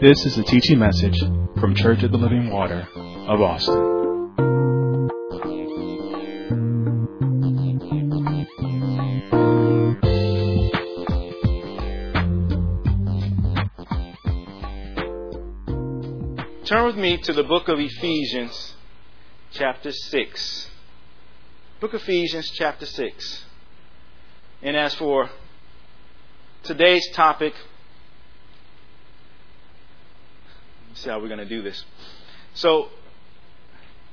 This is a teaching message from Church of the Living Water of Austin. Turn with me to the book of Ephesians, chapter 6. Book of Ephesians, chapter 6. And as for today's topic, let's see how we're going to do this. So,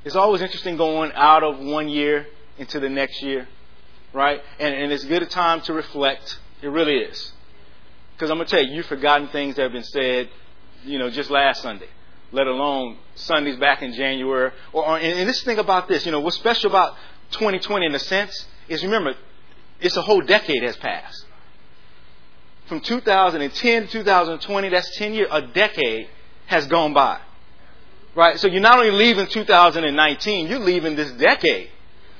it's always interesting going out of one year into the next year, right? And, and it's a good a time to reflect. It really is. Because I'm going to tell you, you've forgotten things that have been said, you know, just last Sunday let alone Sundays back in January. Or, or and this thing about this, you know, what's special about 2020 in a sense is remember, it's a whole decade has passed. From 2010 to 2020, that's 10 years, a decade has gone by. Right? So you're not only leaving 2019, you're leaving this decade.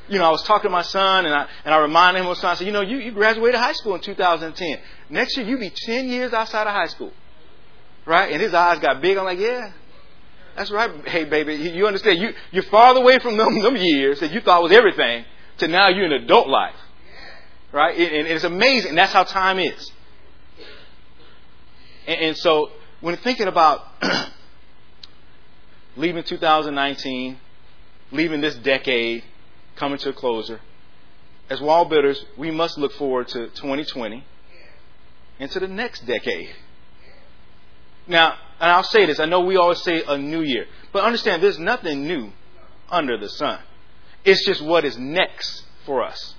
You know, I was talking to my son and I, and I reminded him of son, I said, you know, you, you graduated high school in 2010. Next year, you'll be 10 years outside of high school. Right? And his eyes got big. I'm like, yeah, that's right. Hey, baby, you understand? You, you're farther away from them, them years that you thought was everything to now you're in adult life. Right? And it's amazing. That's how time is. And, and so when thinking about leaving 2019, leaving this decade, coming to a closer, as wall builders, we must look forward to 2020 and to the next decade. Now, and I'll say this, I know we always say a new year, but understand there's nothing new under the sun. It's just what is next for us.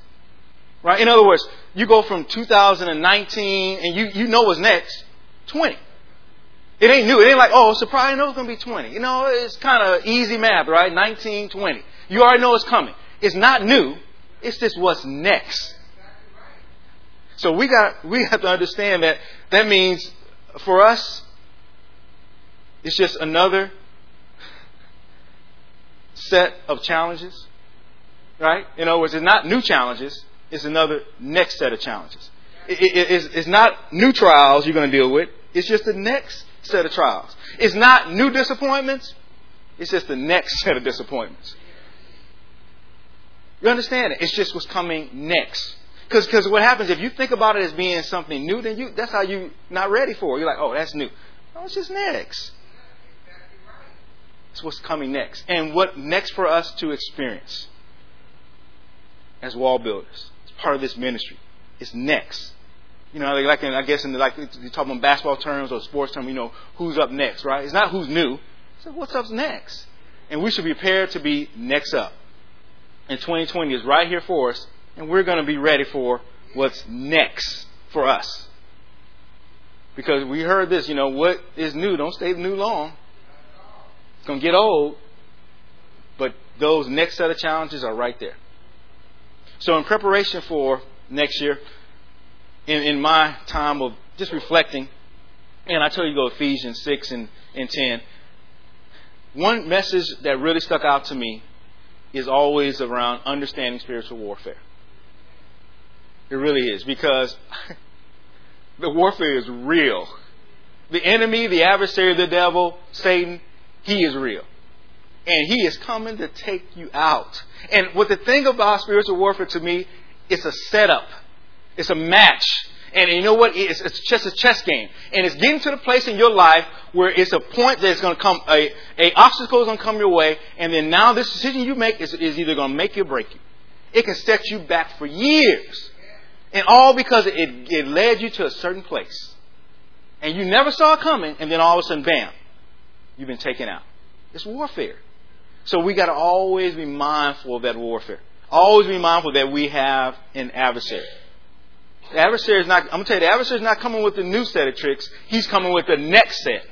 Right? In other words, you go from 2019 and you, you know what's next, 20. It ain't new. It ain't like, oh, surprise, I know it's going to be 20. You know, it's kind of easy math, right? 19, 20. You already know it's coming. It's not new. It's just what's next. So we got, we have to understand that that means for us, it's just another set of challenges, right? In other words, it's not new challenges, it's another next set of challenges. It, it, it's, it's not new trials you're going to deal with, it's just the next set of trials. It's not new disappointments, it's just the next set of disappointments. You understand it? It's just what's coming next. Because what happens if you think about it as being something new, then you that's how you not ready for it. You're like, oh, that's new. No, it's just next. It's what's coming next. And what next for us to experience as wall builders. It's part of this ministry. It's next. You know, like in, I guess in the, like you talk about basketball terms or sports terms, you know, who's up next, right? It's not who's new. It's like, what's up next? And we should be prepared to be next up. And 2020 is right here for us, and we're going to be ready for what's next for us. Because we heard this, you know, what is new, don't stay new long. It's going to get old, but those next set of challenges are right there. So, in preparation for next year, in, in my time of just reflecting, and I tell you, go Ephesians 6 and, and 10. One message that really stuck out to me is always around understanding spiritual warfare. It really is, because the warfare is real. The enemy, the adversary, the devil, Satan, he is real. And He is coming to take you out. And what the thing about spiritual warfare to me, it's a setup. It's a match. And you know what? It's, it's just a chess game. And it's getting to the place in your life where it's a point that's going to come, a, a obstacle is going to come your way. And then now this decision you make is, is either going to make you or break you. It can set you back for years. And all because it, it led you to a certain place. And you never saw it coming. And then all of a sudden, bam, you've been taken out. It's warfare. So we got to always be mindful of that warfare. Always be mindful that we have an adversary. The adversary is not, I'm going to tell you, the adversary is not coming with a new set of tricks. He's coming with the next set.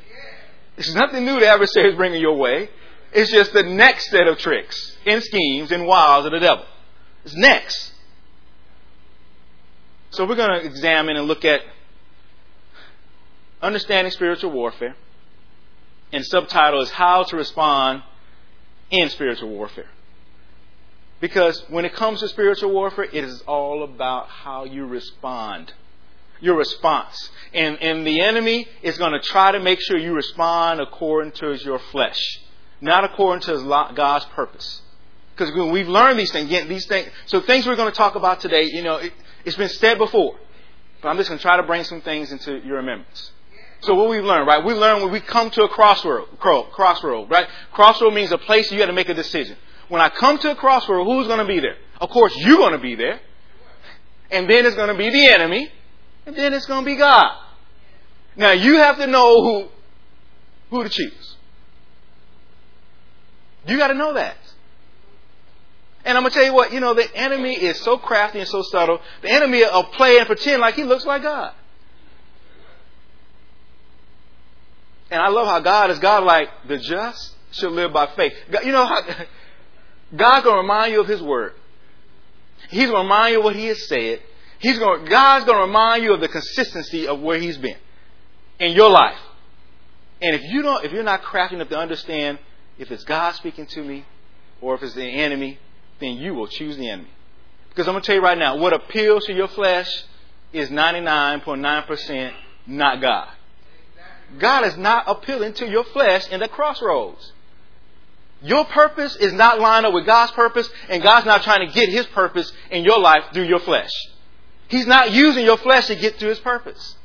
It's nothing new the adversary is bringing your way. It's just the next set of tricks and schemes and wiles of the devil. It's next. So we're going to examine and look at understanding spiritual warfare and subtitle is How to Respond in Spiritual Warfare. Because when it comes to spiritual warfare, it is all about how you respond. your response. And, and the enemy is going to try to make sure you respond according to your flesh, not according to God's purpose. Because we've learned these things, these things. So things we're going to talk about today, you know, it, it's been said before, but I'm just going to try to bring some things into your remembrance. So what we've learned, right? We learn when we come to a crossroad, crossroad, right? Crossroad means a place you got to make a decision. When I come to a crossroad, who's going to be there? Of course, you're going to be there. And then it's going to be the enemy. And then it's going to be God. Now you have to know who, who to choose. You got to know that. And I'm going to tell you what, you know, the enemy is so crafty and so subtle. The enemy will play and pretend like he looks like God. And I love how God is God like the just should live by faith. You know how God's going to remind you of His word. He's going to remind you of what He has said. He's going to, God's going to remind you of the consistency of where He's been in your life. And if you don't, if you're not crafty enough to understand if it's God speaking to me or if it's the enemy, then you will choose the enemy. Because I'm going to tell you right now, what appeals to your flesh is 99.9% not God. God is not appealing to your flesh in the crossroads. Your purpose is not lined up with God's purpose, and God's not trying to get His purpose in your life through your flesh. He's not using your flesh to get to His purpose.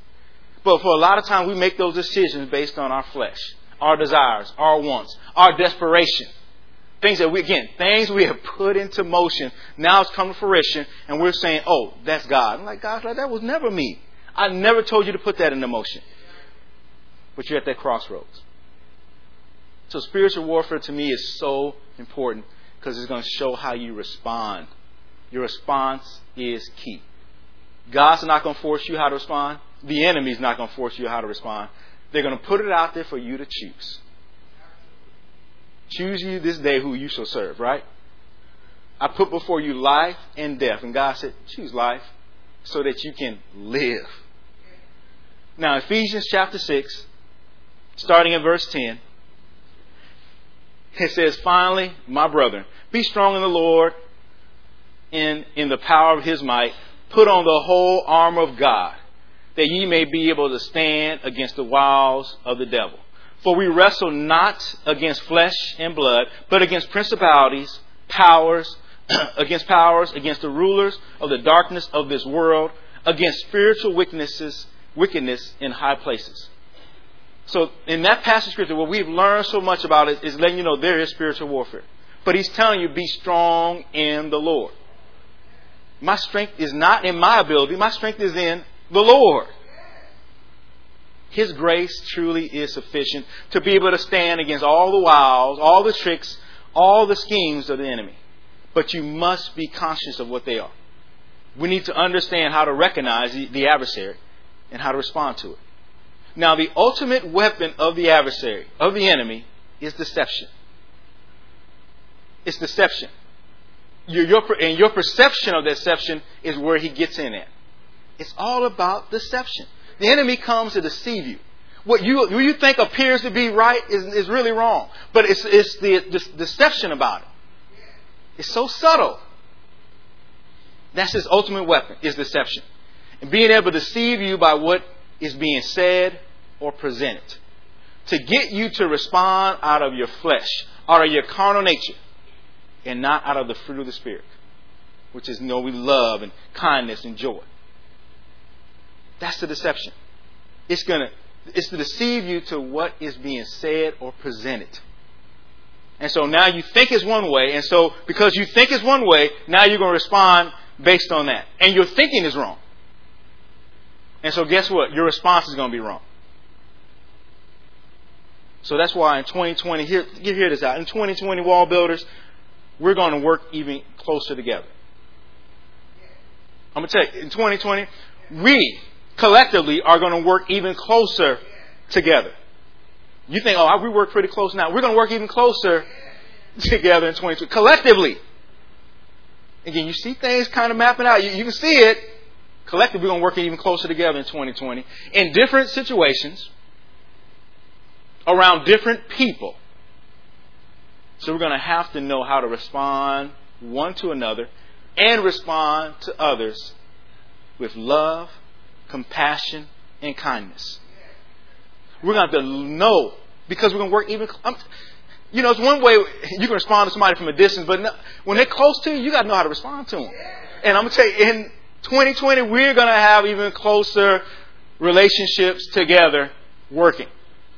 But for a lot of times, we make those decisions based on our flesh, our desires, our wants, our desperation. Things that we, again, things we have put into motion. Now it's come to fruition, and we're saying, oh, that's God. I'm like, God's like, that was never me. I never told you to put that into motion. But you're at that crossroads. So spiritual warfare to me is so important because it's going to show how you respond. Your response is key. God's not going to force you how to respond. The enemy's not going to force you how to respond. They're going to put it out there for you to choose. Choose you this day who you shall serve, right? I put before you life and death. And God said, choose life so that you can live. Now, Ephesians chapter 6, starting in verse 10, it says, Finally, my brethren, be strong in the Lord in, in the power of his might. Put on the whole armor of God, that ye may be able to stand against the wiles of the devil. For we wrestle not against flesh and blood, but against principalities, powers, against powers, against the rulers of the darkness of this world, against spiritual wickednesses, wickedness in high places. So in that passage of scripture, what we've learned so much about it is letting you know there is spiritual warfare. But he's telling you, be strong in the Lord. My strength is not in my ability, my strength is in the Lord. His grace truly is sufficient to be able to stand against all the wiles, all the tricks, all the schemes of the enemy. But you must be conscious of what they are. We need to understand how to recognize the, the adversary and how to respond to it. Now, the ultimate weapon of the adversary, of the enemy, is deception. It's deception. Your, your, and your perception of deception is where he gets in at. It's all about deception. The enemy comes to deceive you. What you, what you think appears to be right is, is really wrong. But it's, it's the, the deception about it. It's so subtle. That's his ultimate weapon, is deception. And being able to deceive you by what is being said or presented. To get you to respond out of your flesh, out of your carnal nature, and not out of the fruit of the Spirit, which is you know we love and kindness and joy. That's the deception. It's gonna it's to deceive you to what is being said or presented. And so now you think it's one way, and so because you think it's one way, now you're to respond based on that. And your thinking is wrong. And so guess what? Your response is going to be wrong. So that's why in 2020, here, hear this out. In 2020, wall builders, we're going to work even closer together. I'm going to tell you, in 2020, we collectively are going to work even closer together. You think, oh, we work pretty close now. We're going to work even closer together in 2020, collectively. Again, you see things kind of mapping out. You, you can see it. Collectively, we're going to work even closer together in 2020 in different situations around different people. So we're going to have to know how to respond one to another and respond to others with love, compassion, and kindness. We're going to have to know because we're going to work even. I'm, you know, it's one way you can respond to somebody from a distance, but no, when they're close to you, you got to know how to respond to them. And I'm going to tell you, 2020, we're going to have even closer relationships together working.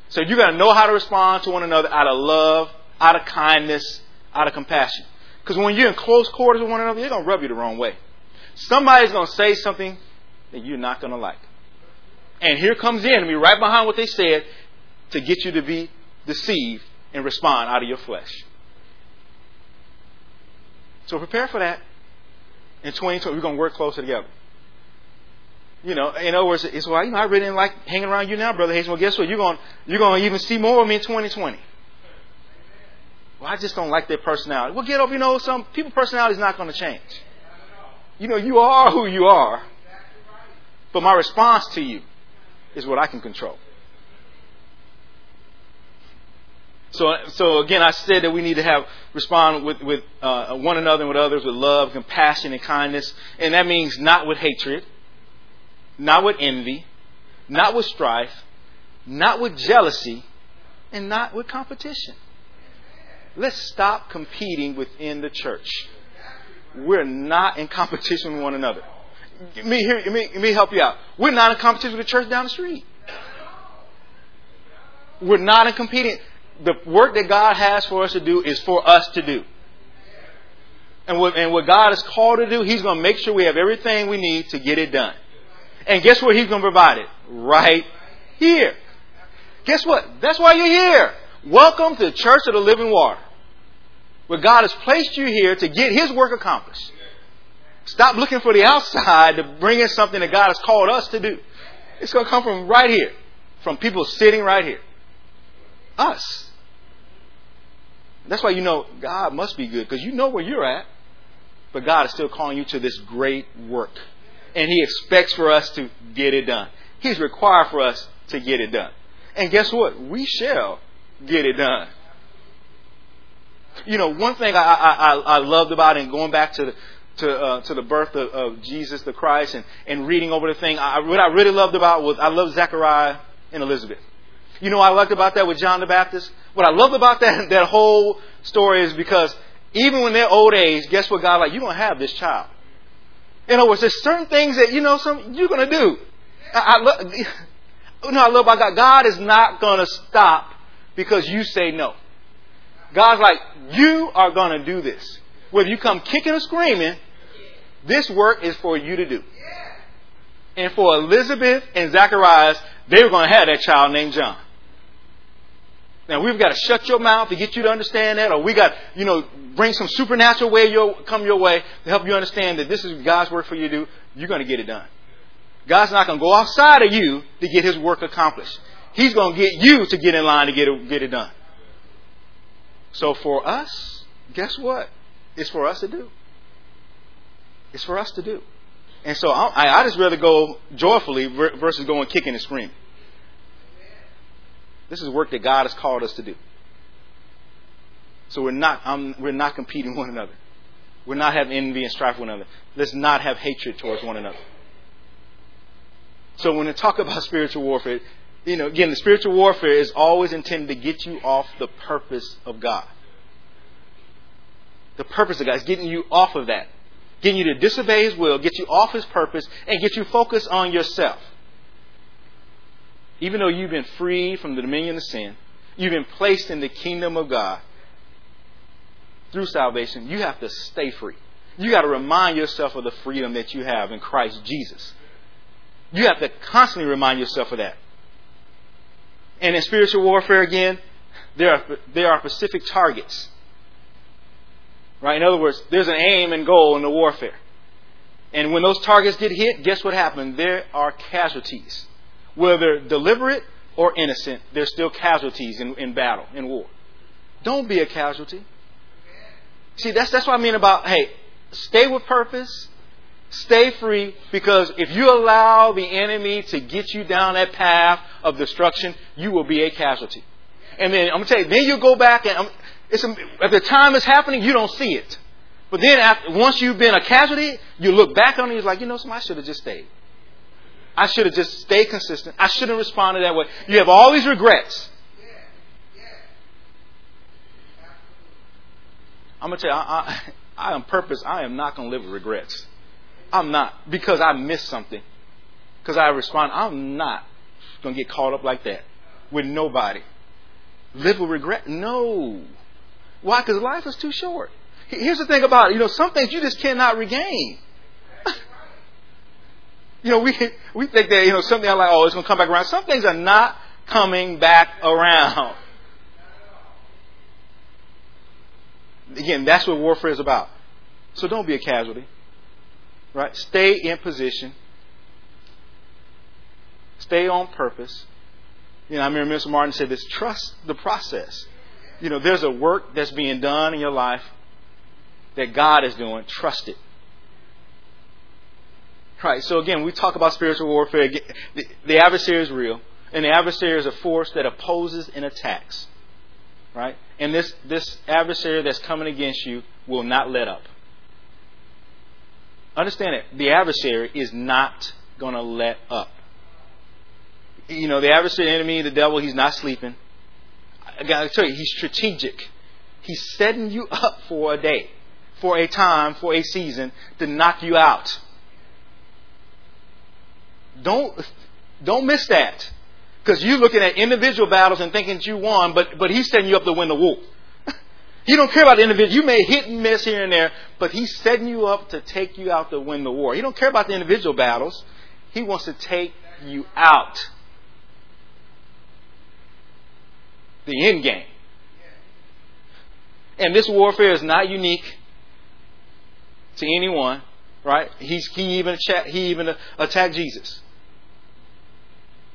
So you got to know how to respond to one another out of love, out of kindness, out of compassion. Because when you're in close quarters with one another, they're going to rub you the wrong way. Somebody's going to say something that you're not going to like. And here comes the enemy right behind what they said to get you to be deceived and respond out of your flesh. So prepare for that. In 2020, we're going to work closer together. You know, in other words, it's why you know I really didn't like hanging around you now, brother Hayes. Well, guess what? You're going you're going to even see more of me in 2020. Well, I just don't like their personality. Well, get over. You know, some people' personality is not going to change. You know, you are who you are, but my response to you is what I can control. So, so again, I said that we need to have respond with with uh, one another and with others with love, compassion, and kindness, and that means not with hatred, not with envy, not with strife, not with jealousy, and not with competition. Let's stop competing within the church. We're not in competition with one another. Let me, here, me, me help you out. We're not in competition with the church down the street. We're not in competing. The work that God has for us to do is for us to do. And what, and what God is called to do, He's going to make sure we have everything we need to get it done. And guess what He's going to provide it? Right here. Guess what? That's why you're here. Welcome to the Church of the Living Water, where God has placed you here to get His work accomplished. Stop looking for the outside to bring in something that God has called us to do. It's going to come from right here, from people sitting right here. Us. That's why you know God must be good, because you know where you're at, but God is still calling you to this great work. And He expects for us to get it done. He's required for us to get it done. And guess what? We shall get it done. You know, one thing I, I, I loved about it, and going back to the, to, uh, to the birth of, of, Jesus the Christ and, and reading over the thing, I, what I really loved about was I loved Zechariah and Elizabeth. You know I liked about that with John the Baptist? What I love about that, that whole story is because even when they're old age, guess what God like? You're to have this child. In other words, there's certain things that, you know, some, you're going to do. I, I love, you know, I love about God. God is not going to stop because you say no. God's like, you are going to do this. Whether you come kicking or screaming, this work is for you to do. And for Elizabeth and Zacharias, they were going to have that child named John. Now we've got to shut your mouth to get you to understand that, or we got, you know, bring some supernatural way your, come your way to help you understand that this is God's work for you to do. You're going to get it done. God's not going to go outside of you to get His work accomplished. He's going to get you to get in line to get it, get it done. So for us, guess what? It's for us to do. It's for us to do. And so I, I just rather go joyfully versus going kicking and screaming. This is work that God has called us to do. So we're not, we're not competing one another. We're not having envy and strife with one another. Let's not have hatred towards one another. So when we talk about spiritual warfare, you know, again, the spiritual warfare is always intended to get you off the purpose of God. The purpose of God is getting you off of that. Getting you to disobey His will, get you off His purpose, and get you focused on yourself. Even though you've been freed from the dominion of sin, you've been placed in the kingdom of God through salvation, you have to stay free. You got to remind yourself of the freedom that you have in Christ Jesus. You have to constantly remind yourself of that. And in spiritual warfare, again, there are, there are specific targets. Right? In other words, there's an aim and goal in the warfare. And when those targets get hit, guess what happens? There are casualties. Whether deliberate or innocent, there's still casualties in, in battle, in war. Don't be a casualty. See, that's, that's what I mean about, hey, stay with purpose, Stay free because if you allow the enemy to get you down that path of destruction, you will be a casualty. And then I'm gonna tell you, then you go back and um, it's a, at the time it's happening, you don't see it. But then after, once you've been a casualty, you look back on it, it's like, you know, somebody should have just stayed. I should have just stayed consistent. I shouldn't have responded that way. You have all these regrets. I'm gonna tell you, I, I, I on purpose, I am not gonna live with regrets. I'm not because I missed something. Because I respond, I'm not gonna get caught up like that with nobody. Live with regret? No. Why? Because life is too short. Here's the thing about it. You know, some things you just cannot regain. You know, we we think that you know something like oh it's gonna come back around. Some things are not coming back around. Again, that's what warfare is about. So don't be a casualty. Right? Stay in position. Stay on purpose. You know, I remember Mr. Martin said this trust the process. You know, there's a work that's being done in your life that God is doing. Trust it. Right. So again, we talk about spiritual warfare. The, the adversary is real, and the adversary is a force that opposes and attacks. Right. And this this adversary that's coming against you will not let up. Understand it. The adversary is not going to let up. You know, the adversary, the enemy, the devil, he's not sleeping. I got to tell you, he's strategic. He's setting you up for a day, for a time, for a season to knock you out. Don't don't miss that. Because you're looking at individual battles and thinking that you won, but, but he's setting you up to win the war. he don't care about the individual. You may hit and miss here and there, but he's setting you up to take you out to win the war. He don't care about the individual battles. He wants to take you out. The end game. And this warfare is not unique to anyone, right? He's, he even he even attacked Jesus.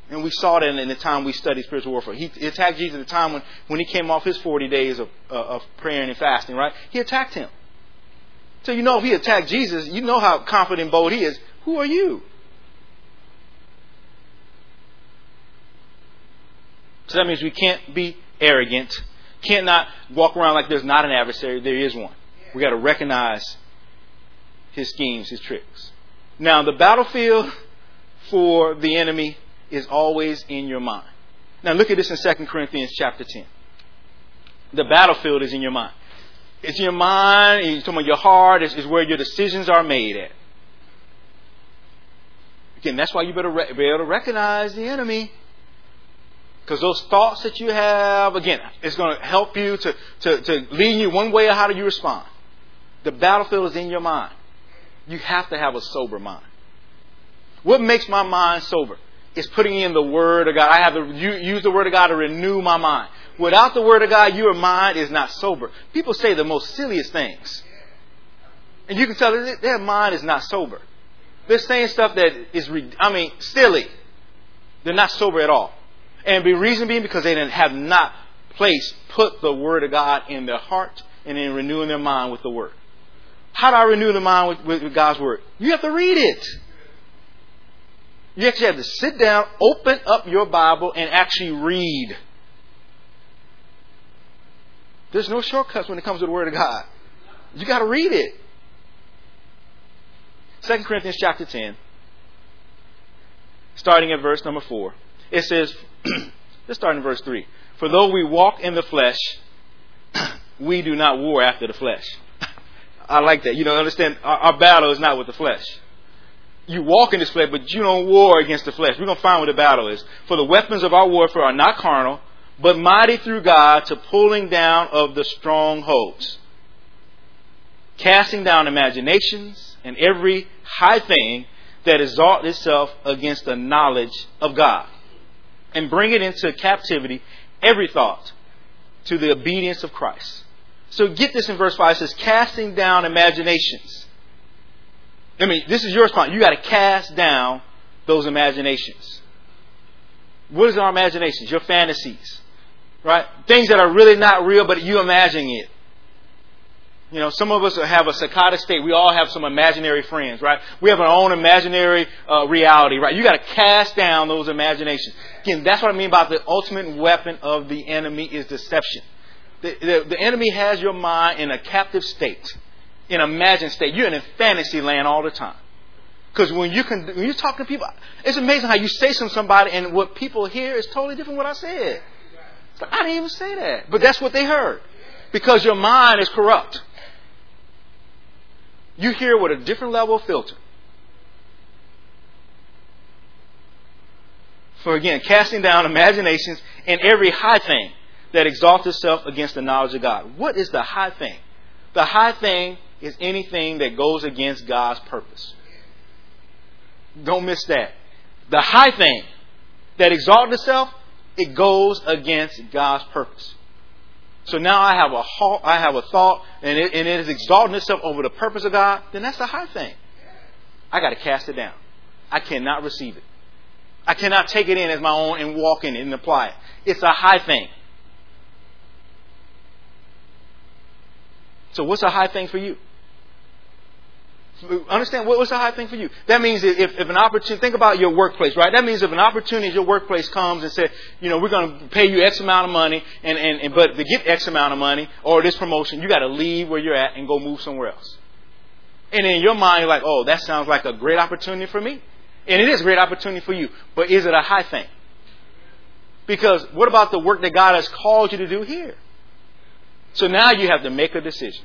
And we saw that in the time we studied spiritual warfare. He attacked Jesus at the time when, when he came off his 40 days of, uh, of praying and fasting, right? He attacked him. So you know if he attacked Jesus, you know how confident and bold he is. Who are you? So that means we can't be arrogant. Can't not walk around like there's not an adversary. There is one. We got to recognize his schemes, his tricks. Now, the battlefield for the enemy is always in your mind. Now look at this in 2 Corinthians chapter 10. The battlefield is in your mind. It's in your mind, you're talking about your heart, is, is where your decisions are made at. Again, that's why you better re- be able to recognize the enemy. Because those thoughts that you have, again, it's going to help you to, to, to lead you one way or how do you respond. The battlefield is in your mind. You have to have a sober mind. What makes my mind sober? is putting in the Word of God. I have to use the Word of God to renew my mind. Without the Word of God, your mind is not sober. People say the most silliest things. And you can tell that their mind is not sober. They're saying stuff that is, I mean, silly. They're not sober at all. And the reason being because they have not placed, put the Word of God in their heart and in renewing their mind with the Word. How do I renew the mind with, with God's Word? You have to read it. You actually have to sit down, open up your Bible, and actually read. There's no shortcuts when it comes to the Word of God. You got to read it. 2 Corinthians chapter 10, starting at verse number 4. It says, let's start in verse 3. For though we walk in the flesh, we do not war after the flesh. I like that. You know, understand, our, our battle is not with the flesh you walk in this flesh, but you don't war against the flesh. We're going to find what the battle is. For the weapons of our warfare are not carnal, but mighty through God to pulling down of the strongholds, casting down imaginations and every high thing that exalts itself against the knowledge of God, and bring it into captivity every thought to the obedience of Christ. So get this in verse 5. It says, casting down imaginations I mean, this is your response. You got to cast down those imaginations. What is our imaginations? Your fantasies, right? Things that are really not real, but you imagining it. You know, some of us have a psychotic state. We all have some imaginary friends, right? We have our own imaginary uh, reality, right? You got to cast down those imaginations. Again, that's what I mean by the ultimate weapon of the enemy is deception. The, the, enemy has your mind in a captive state in a imagined state. You're in a fantasy land all the time. Because when you can, when you talk to people, it's amazing how you say something to somebody and what people hear is totally different what I said. I didn't even say that. But that's what they heard. Because your mind is corrupt. You hear with a different level of filter. For again, casting down imaginations and every high thing that exalts itself against the knowledge of God. What is the high thing? The high thing is anything that goes against God's purpose. Don't miss that. The high thing that exalts itself, it goes against God's purpose. So now I have a I have a thought, and it, and it is exalting itself over the purpose of God. Then that's the high thing. I got to cast it down. I cannot receive it. I cannot take it in as my own and walk in it and apply it. It's a high thing. So what's a high thing for you? Understand what's a high thing for you? That means if, if an opportunity, think about your workplace, right? That means if an opportunity at your workplace comes and says, you know, we're going to pay you X amount of money, and, and, and but to get X amount of money or this promotion, you got to leave where you're at and go move somewhere else. And in your mind, you're like, oh, that sounds like a great opportunity for me. And it is a great opportunity for you. But is it a high thing? Because what about the work that God has called you to do here? So now you have to make a decision.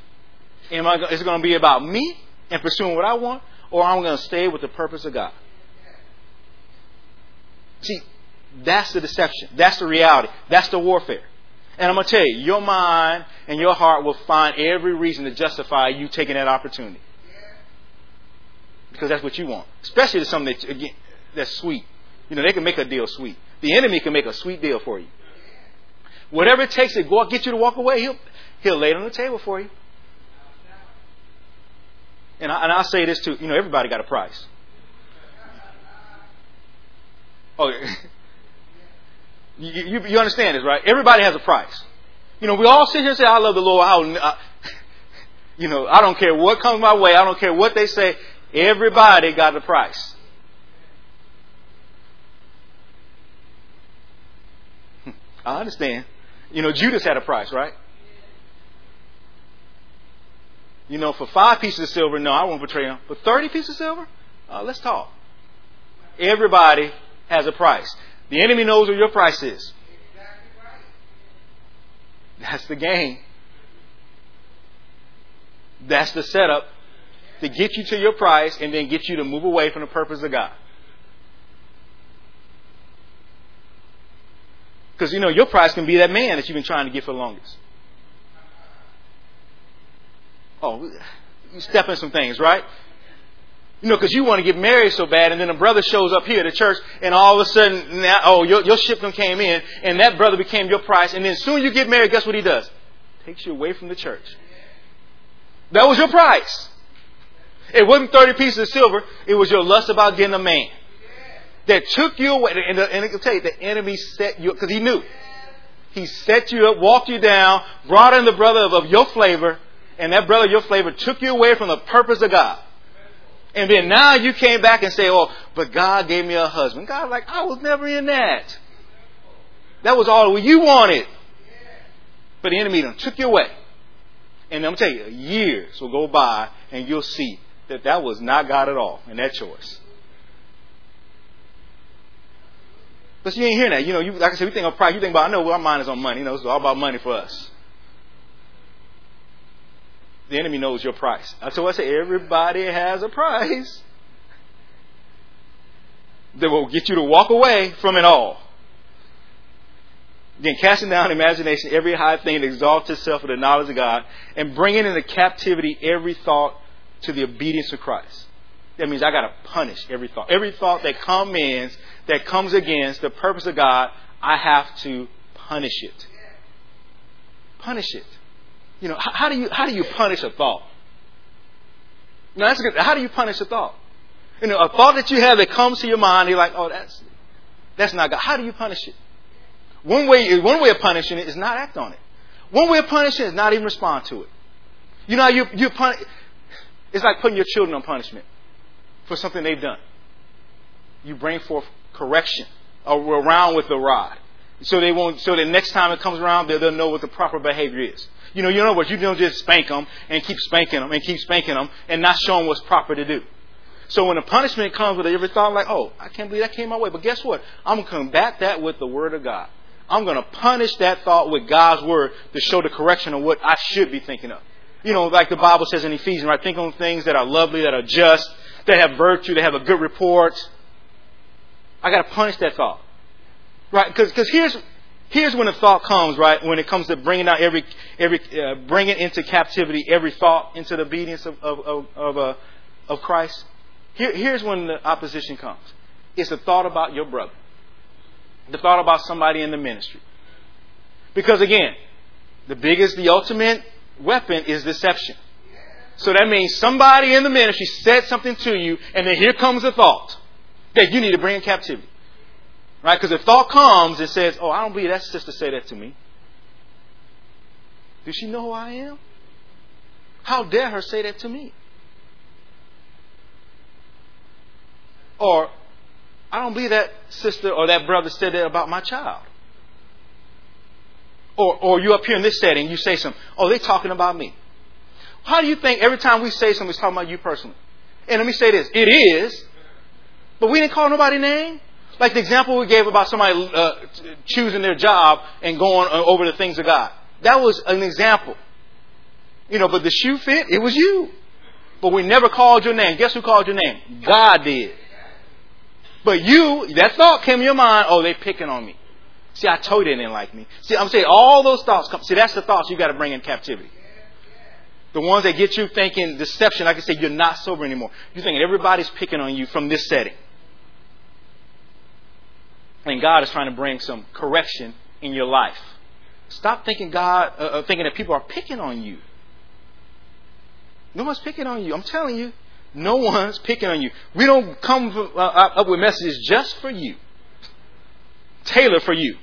Am I, is it going to be about me and pursuing what I want, or I'm going to stay with the purpose of God? See, that's the deception. That's the reality. That's the warfare. And I'm going to tell you, your mind and your heart will find every reason to justify you taking that opportunity because that's what you want. Especially to something that, again, that's sweet. You know, they can make a deal sweet. The enemy can make a sweet deal for you. Whatever it takes to go out, get you to walk away, he'll he'll lay it on the table for you. And I, and I'll say this too. You know, everybody got a price. Oh, you, you, you understand this, right? Everybody has a price. You know, we all sit here and say, "I love the Lord." I, you know, I don't care what comes my way. I don't care what they say. Everybody got a price. I understand. You know, Judas had a price, right? You know, for five pieces of silver, no, I won't betray him. But 30 pieces of silver, uh, let's talk. Everybody has a price. The enemy knows what your price is. That's the game. That's the setup to get you to your price and then get you to move away from the purpose of God. Because, you know, your price can be that man that you've been trying to get for the longest. Oh, you step in some things, right? You know, because you want to get married so bad, and then a brother shows up here at the church, and all of a sudden, now, oh, your, your shipment came in, and that brother became your price, and then soon you get married, guess what he does? Takes you away from the church. That was your price. It wasn't 30 pieces of silver. It was your lust about getting a man. That took you away. And, and I can tell you, the enemy set you up because he knew. He set you up, walked you down, brought in the brother of, of your flavor, and that brother your flavor took you away from the purpose of God. And then now you came back and say, oh, but God gave me a husband. God like, I was never in that. That was all you wanted. But the enemy done took you away. And I'm going to tell you, years will go by and you'll see that that was not God at all in that choice. But you ain't hearing that. You know, you, like I said, we think of pride. You think about, I know our mind is on money. You know, it's all about money for us. The enemy knows your price. So I say, everybody has a price that will get you to walk away from it all. Then casting down imagination, every high thing that exalts itself with the knowledge of God, and bringing into captivity every thought to the obedience of Christ. That means I got to punish every thought. Every thought that comes that comes against the purpose of God, I have to punish it. Punish it. You know, how, do you how do you punish a thought? Now that's good. How do you punish a thought? You know, a thought that you have that comes to your mind, you're like, oh, that's that's not God. How do you punish it? One way one way of punishing it is not act on it. One way of punishing it is not even respond to it. You know, you you punish. It's like putting your children on punishment for something they've done. You bring forth correction around with the rod. So they won't, so the next time it comes around, they'll, they'll know what the proper behavior is. You know, you know what, you don't just spank them and keep spanking them and keep spanking them and not show them what's proper to do. So when the punishment comes with every thought, like, oh, I can't believe that came my way. But guess what? I'm going to combat that with the Word of God. I'm going to punish that thought with God's Word to show the correction of what I should be thinking of. You know, like the Bible says in Ephesians, right? Think on things that are lovely, that are just, that have virtue, that have a good report. I got to punish that thought. Right? Because here's, here's when the thought comes, right? When it comes to bringing out every, every, uh, bringing into captivity every thought into the obedience of, of, of, of, uh, of Christ. Here, here's when the opposition comes. It's a thought about your brother. The thought about somebody in the ministry. Because again, the biggest, the ultimate weapon is deception. So that means somebody in the ministry said something to you, and then here comes a thought that you need to bring in captivity. Right? Because if thought comes and says, Oh, I don't believe that sister said that to me. Does she know who I am? How dare her say that to me? Or, I don't believe that sister or that brother said that about my child. Or, or you up here in this setting, you say something, oh, they're talking about me. How do you think every time we say something, it's talking about you personally? And let me say this, it is, but we didn't call nobody name. Like the example we gave about somebody uh, choosing their job and going uh, over the things of God. That was an example. You know, but the shoe fit, it was you. But we never called your name. Guess who called your name? God did. But you, that thought came in your mind, oh, they're picking on me. See, I told you they didn't like me. See, I'm saying all those thoughts come. See, that's the thoughts you got to bring in captivity. The ones that get you thinking deception, like I say, you're not sober anymore. You're thinking everybody's picking on you from this setting. And God is trying to bring some correction in your life. Stop thinking God, uh, uh thinking that people are picking on you. No one's picking on you. I'm telling you, no one's picking on you. We don't come uh, up with messages just for you, tailored for you.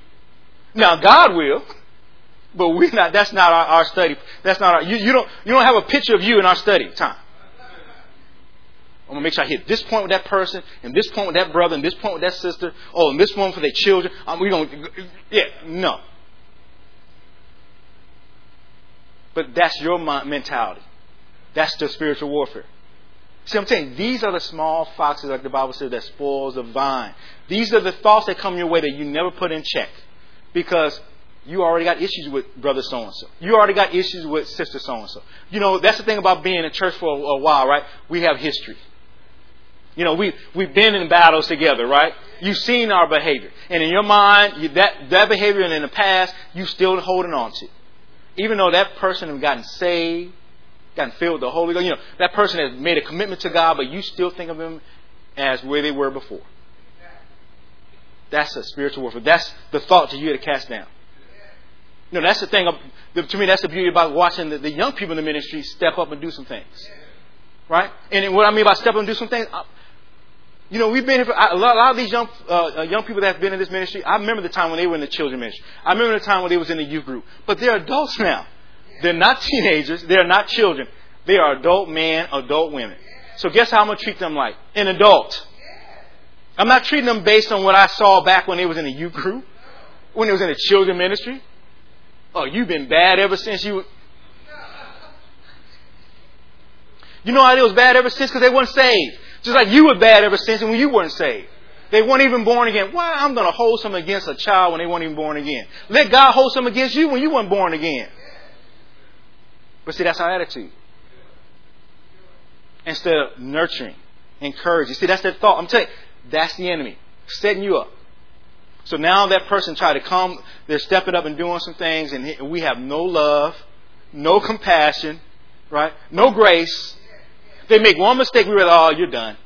Now God will, but we're not. That's not our, our study. That's not our. You, you, don't. You don't have a picture of you in our study time. I'm gonna make sure I hit this point with that person, and this point with that brother, and this point with that sister. Oh, and this one for their children. Um, we don't. Yeah, no. But that's your mentality. That's the spiritual warfare. See, I'm saying these are the small foxes, like the Bible says, that spoils the vine. These are the thoughts that come your way that you never put in check, because you already got issues with brother so and so. You already got issues with sister so and so. You know, that's the thing about being in church for a while, right? We have history. You know, we, we've been in battles together, right? You've seen our behavior. And in your mind, you, that, that behavior in the past, you're still holding on to. Even though that person has gotten saved, gotten filled with the Holy Ghost. You know, that person has made a commitment to God, but you still think of them as where they were before. That's a spiritual warfare. That's the thought to you to cast down. You know, that's the thing. To me, that's the beauty about watching the, the, young people in the ministry step up and do some things. Right? And what I mean by step up and do some things, you know, we've been here for a lot, a lot of these young uh, young people that have been in this ministry. I remember the time when they were in the children ministry. I remember the time when they was in the youth group. But they're adults now. They're not teenagers. They're not children. They are adult men, adult women. So guess how I'm to treat them like? An adult. I'm not treating them based on what I saw back when they was in the youth group, when they was in the children ministry. Oh, you've been bad ever since you. You know how they was bad ever since? Because they weren't saved. Just like you were bad ever since and when you weren't saved. They weren't even born again. Why I'm going to hold some against a child when they weren't even born again? Let God hold some against you when you weren't born again. But see, that's our attitude. Instead of nurturing, encouraging. See, that's that thought. I'm telling you, that's the enemy setting you up. So now that person tried to come, they're stepping up and doing some things, and we have no love, no compassion, right? No grace. They make one mistake, we realize, oh, you're done.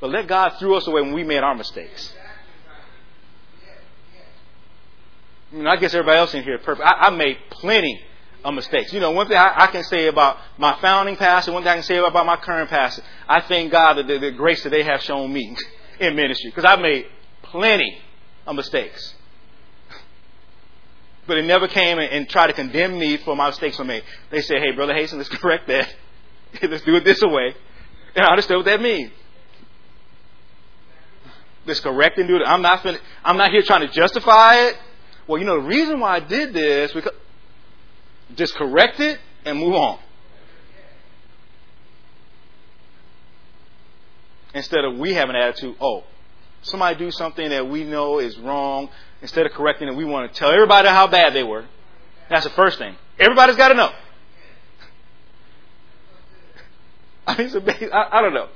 But let God throw us away when we made our mistakes. I, mean, I guess everybody else in here is perfect. I, I made plenty of mistakes. You know, one thing I, I, can say about my founding pastor, one thing I can say about my current pastor, I thank God that the, the grace that they have shown me in ministry because I've made plenty of mistakes. But they never came and, and tried to condemn me for my mistakes I made. They said, hey, Brother Hasten, let's correct that. let's do it this way. And I understood what that means. Let's correct and do it. I'm not, fin- I'm not here trying to justify it. Well, you know, the reason why I did this, because just correct it and move on. instead of we have an attitude, oh, somebody do something that we know is wrong, instead of correcting it, we want to tell everybody how bad they were. That's the first thing. Everybody's got to know. I mean, it's a, I, I don't know.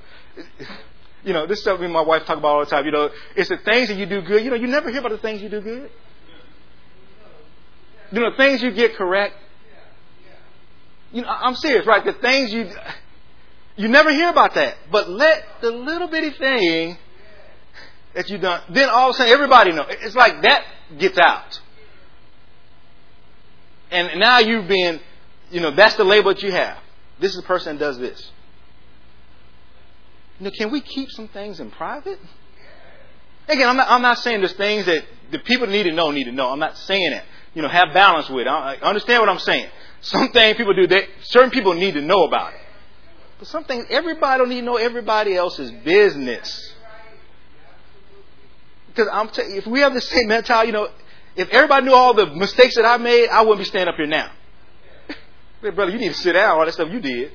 You know, this stuff me and my wife talk about all the time. You know, it's the things that you do good. You know, you never hear about the things you do good. You know, things you get correct. You know, I'm serious, right? The things you you never hear about that. But let the little bitty thing that you done, then all of a sudden everybody know. It's like that gets out. And now you've been, you know, that's the label that you have. This is the person that does this. Know, can we keep some things in private? Again, I'm not, I'm not saying there's things that the people need to know need to know. I'm not saying that. You know, have balance with it. I understand what I'm saying. Some things people do that certain people need to know about it. But some things everybody don't need to know everybody else's business. Because I'm t- if we have the same mentality, you know, if everybody knew all the mistakes that I made, I wouldn't be standing up here now. hey, brother, you need to sit down. All that stuff you did.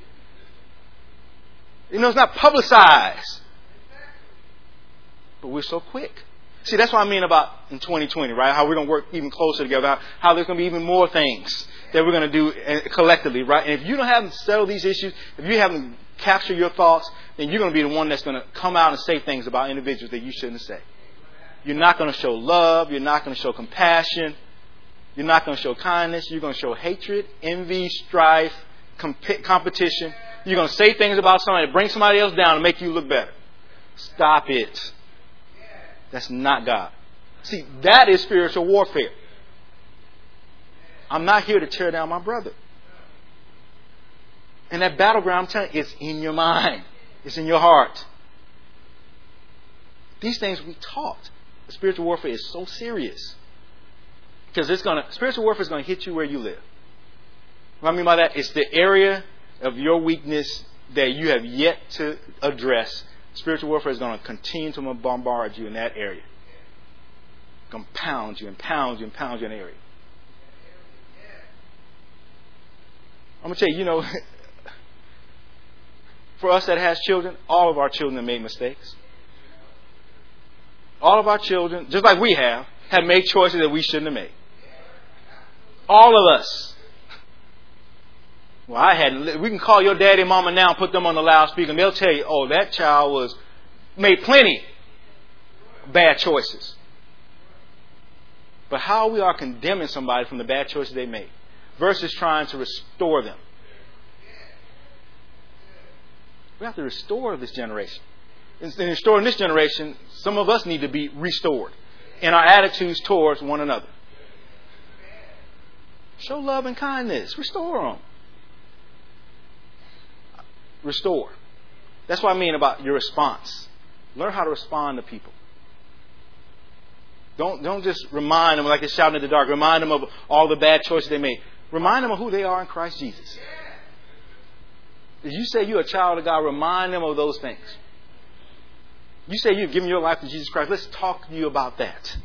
You know, it's not publicized. But we're so quick. See, that's what I mean about in 2020, right? How we're going to work even closer together. How, there's going to be even more things that we're going to do uh, collectively, right? And if you don't have settled these issues, if you haven't captured your thoughts, then you're going to be the one that's going to come out and say things about individuals that you shouldn't say. You're not going to show love. You're not going to show compassion. You're not going to show kindness. You're going to show hatred, envy, strife, comp- competition. You're going to say things about somebody to bring somebody else down to make you look better. Stop it. That's not God. See, that is spiritual warfare. I'm not here to tear down my brother. And that battleground, I'm telling you, it's in your mind. It's in your heart. These things we taught. Spiritual warfare is so serious. Because it's gonna spiritual warfare is gonna hit you where you live. What I mean by that? It's the area of your weakness that you have yet to address. Spiritual warfare is going to continue to bombard you in that area. Compound you and pound you and pound you in that area. I'm going to tell you, you know, for us that has children, all of our children have made mistakes. All of our children, just like we have, have made choices that we shouldn't have made. All of us. Well, I had. We can call your daddy and mama now and put them on the loudspeaker, and they'll tell you, "Oh, that child was made plenty bad choices." But how we are condemning somebody from the bad choices they made, versus trying to restore them. We have to restore this generation. In restoring this generation, some of us need to be restored in our attitudes towards one another. Show love and kindness. Restore them restore. That's what I mean about your response. Learn how to respond to people. Don't, don't just remind them like they're shouting in the dark. Remind them of all the bad choices they made. Remind them of who they are in Christ Jesus. If you say you're a child of God, remind them of those things. You say you've given your life to Jesus Christ. Let's talk to you about that.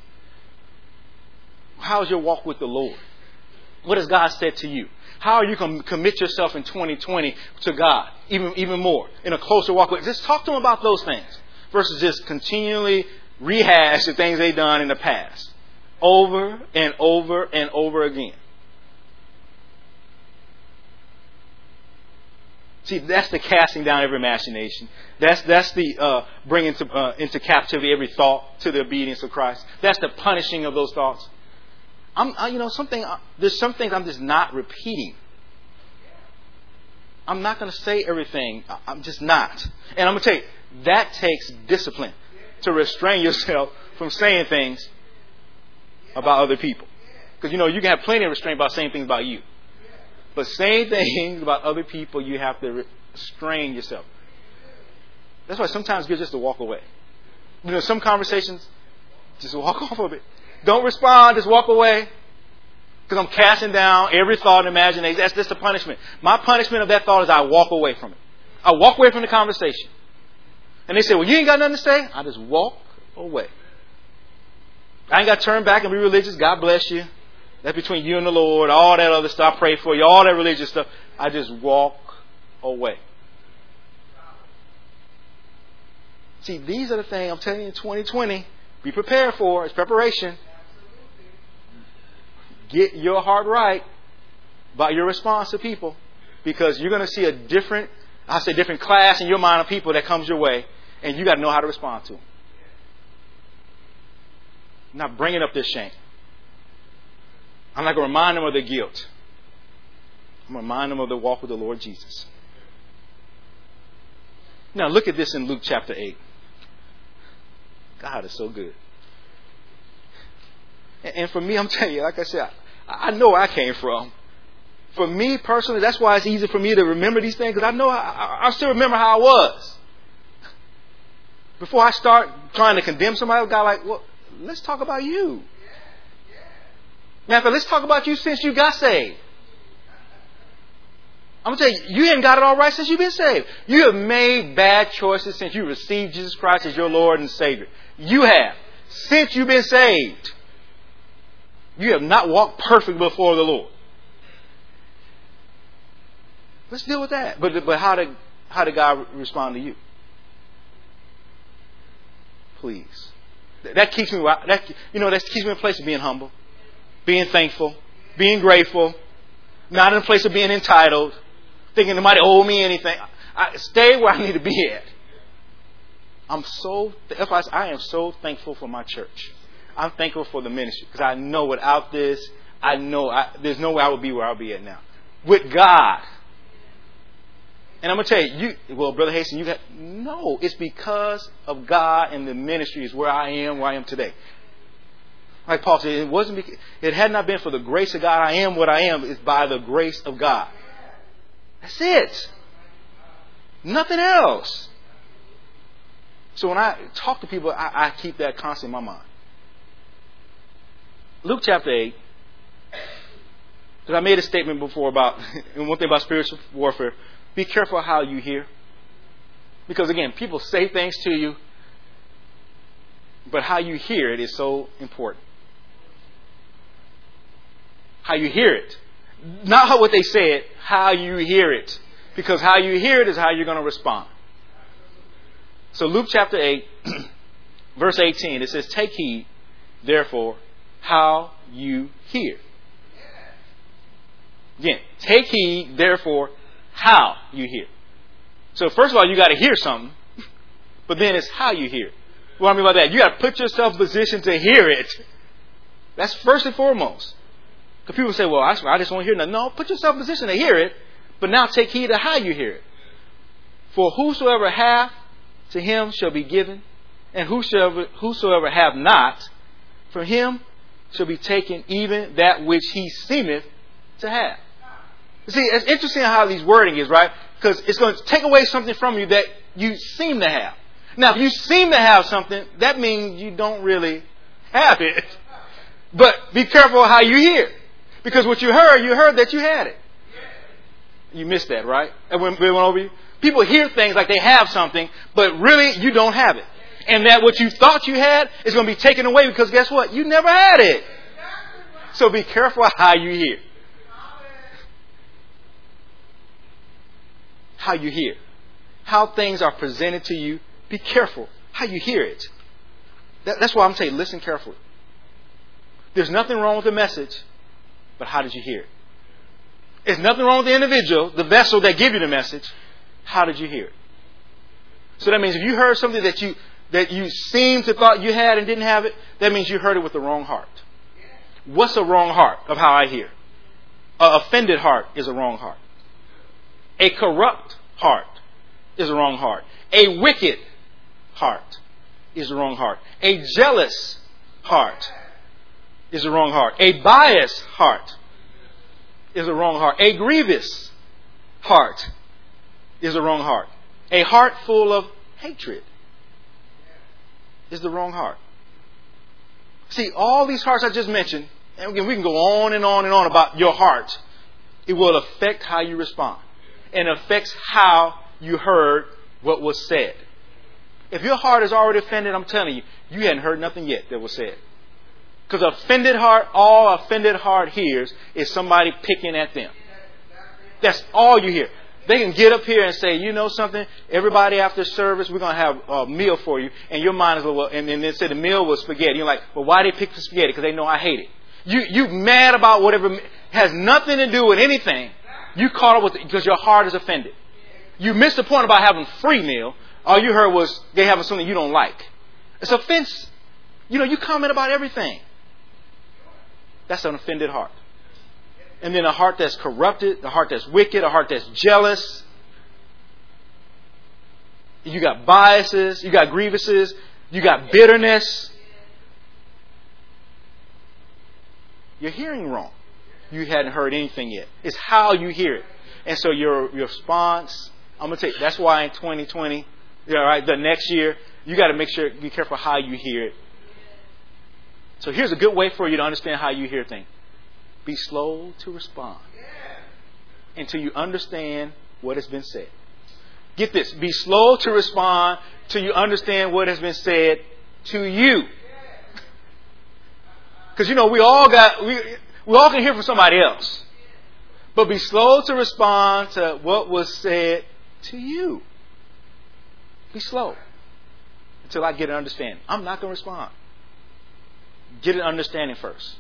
How's your walk with the Lord? What has God said to you? How are you going to commit yourself in 2020 to God even, even more in a closer walk with? Just talk to them about those things versus just continually rehash the things they've done in the past over and over and over again. See, that's the casting down every imagination. That's that's the uh, bringing to, uh, into captivity every thought to the obedience of Christ. That's the punishing of those thoughts. I'm, I, you know, something. Uh, there's some things I'm just not repeating. I'm not going to say everything. I'm just not. And I'm going to tell you, that takes discipline to restrain yourself from saying things about other people. Because, you know, you can have plenty of restraint about saying things about you. But saying things about other people, you have to restrain yourself. That's why sometimes good just to walk away. You know, some conversations, just walk off of it. Don't respond, just walk away. Because I'm casting down every thought and imagination. That's just a punishment. My punishment of that thought is I walk away from it. I walk away from the conversation. And they say, Well, you ain't got nothing to say? I just walk away. I ain't got to turn back and be religious. God bless you. That's between you and the Lord. All that other stuff. I pray for you. All that religious stuff. I just walk away. See, these are the things I'm telling you in 2020. Be prepared for. It's preparation. Get your heart right by your response to people because you're going to see a different, I say different class in your mind of people that comes your way and you got to know how to respond to them. not bringing up this shame. I'm not going to remind them of their guilt. I'm going to remind them of their walk with the Lord Jesus. Now look at this in Luke chapter 8. God is so good. And for me, I'm telling you, like I said, I know where I came from. For me personally, that's why it's easy for me to remember these things because I know I, I still remember how I was. Before I start trying to condemn somebody, God, like, well, let's talk about you. Now, let's talk about you since you got saved. I'm gonna tell you, you haven't got it all right since you've been saved. You have made bad choices since you received Jesus Christ as your Lord and Savior. You have. Since you've been saved. You have not walked perfect before the Lord. Let's deal with that. But, but how, did, how did God respond to you? Please. That keeps me, that, you know, that keeps me in place of being humble, being thankful, being grateful, not in a place of being entitled, thinking nobody owe me anything. I, stay where I need to be at. I'm so, I am so thankful for my church. I'm thankful for the ministry because I know without this, I know I, there's no way I would be where I'll be at now. With God. And I'm going to tell you, you, well, Brother Hasten, you got, no, it's because of God and the ministry is where I am, where I am today. Like Paul said, it wasn't, because, it had not been for the grace of God, I am what I am, it's by the grace of God. That's it. Nothing else. So when I talk to people, I, I keep that constant in my mind. Luke chapter 8, because I made a statement before about, and one thing about spiritual warfare, be careful how you hear. Because again, people say things to you, but how you hear it is so important. How you hear it. Not what they said, how you hear it. Because how you hear it is how you're going to respond. So Luke chapter 8, verse 18, it says, Take heed, therefore, how you hear. Again, take heed, therefore, how you hear. So first of all, you got to hear something, but then it's how you hear. What I mean by that, you got to put yourself in position to hear it. That's first and foremost. Because people say, well, I just want to hear nothing. No, put yourself in position to hear it, but now take heed to how you hear it. For whosoever hath, to him shall be given, and whosoever, whosoever have not, from him shall be taken even that which he seemeth to have. See, it's interesting how these wording is, right? Because it's going to take away something from you that you seem to have. Now, if you seem to have something, that means you don't really have it. But be careful how you hear. Because what you heard, you heard that you had it. You missed that, right? And when we went over you, people hear things like they have something, but really you don't have it. And that what you thought you had is going to be taken away because guess what? You never had it. So be careful how you hear. How you hear. How things are presented to you. Be careful how you hear it. That, that's why I'm saying listen carefully. There's nothing wrong with the message, but how did you hear it? There's nothing wrong with the individual, the vessel that gave you the message. How did you hear it? So that means if you heard something that you that you seemed to thought you had and didn't have it, that means you heard it with the wrong heart. What's a wrong heart of how I hear? An offended heart is a wrong heart. A corrupt heart is a wrong heart. A wicked heart is a wrong heart. A jealous heart is a wrong heart. A biased heart is a wrong heart. A grievous heart is a wrong heart. A heart full of hatred is the wrong heart. See, all these hearts I just mentioned, and again, we can go on and on and on about your heart. It will affect how you respond and affects how you heard what was said. If your heart is already offended, I'm telling you, you hadn't heard nothing yet that was said. Because offended heart, all offended heart hears is somebody picking at them. That's all you hear. They can get up here and say, you know something, everybody after service, we're going to have a meal for you. And your mind is, well, and then they say the meal was spaghetti. You're like, well, why they pick the spaghetti? Because they know I hate it. You, you mad about whatever, has nothing to do with anything. You caught up with it because your heart is offended. You missed the point about having free meal. All you heard was they having something you don't like. It's offense. You know, you comment about everything. That's an offended heart. And then a heart that's corrupted, a heart that's wicked, a heart that's jealous. You got biases, you got grievances, you got bitterness. You're hearing wrong. You hadn't heard anything yet. It's how you hear it. And so your, your response, I'm going to tell you, that's why in 2020, you know, right, the next year, you got to make sure, be careful how you hear it. So here's a good way for you to understand how you hear things. Be slow to respond until you understand what has been said. Get this. Be slow to respond till you understand what has been said to you. Because you know we all got we we all can hear from somebody else, but be slow to respond to what was said to you. Be slow until I get an understanding. I'm not going to respond. Get an understanding first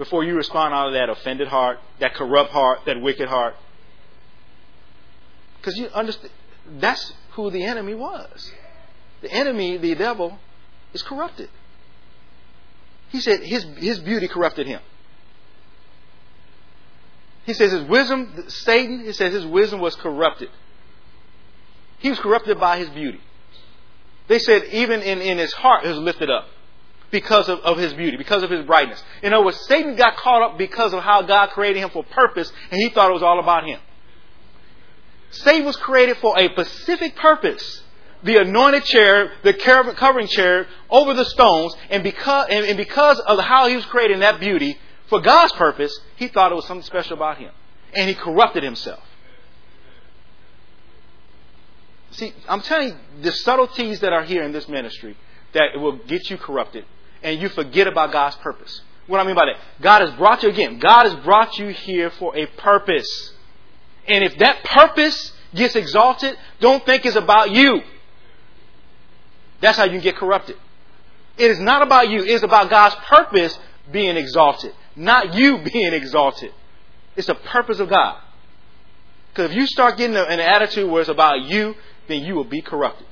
before you respond out of that offended heart, that corrupt heart, that wicked heart. Because you understand, that's who the enemy was. The enemy, the devil, is corrupted. He said his, his beauty corrupted him. He says his wisdom, Satan, he says his wisdom was corrupted. He was corrupted by his beauty. They said even in, in his heart it was lifted up because of, of his beauty, because of his brightness. In other words, Satan got caught up because of how God created him for purpose, and he thought it was all about him. Satan was created for a specific purpose. The anointed cherub, the covering cherub over the stones, and because, and because of how he was creating that beauty, for God's purpose, he thought it was something special about him. And he corrupted himself. See, I'm telling you, the subtleties that are here in this ministry that will get you corrupted and you forget about God's purpose. What I mean by that? God has brought you again. God has brought you here for a purpose. And if that purpose gets exalted, don't think it's about you. That's how you get corrupted. It is not about you. It is about God's purpose being exalted, not you being exalted. It's a purpose of God. Because if you start getting an attitude where it's about you, then you will be corrupted.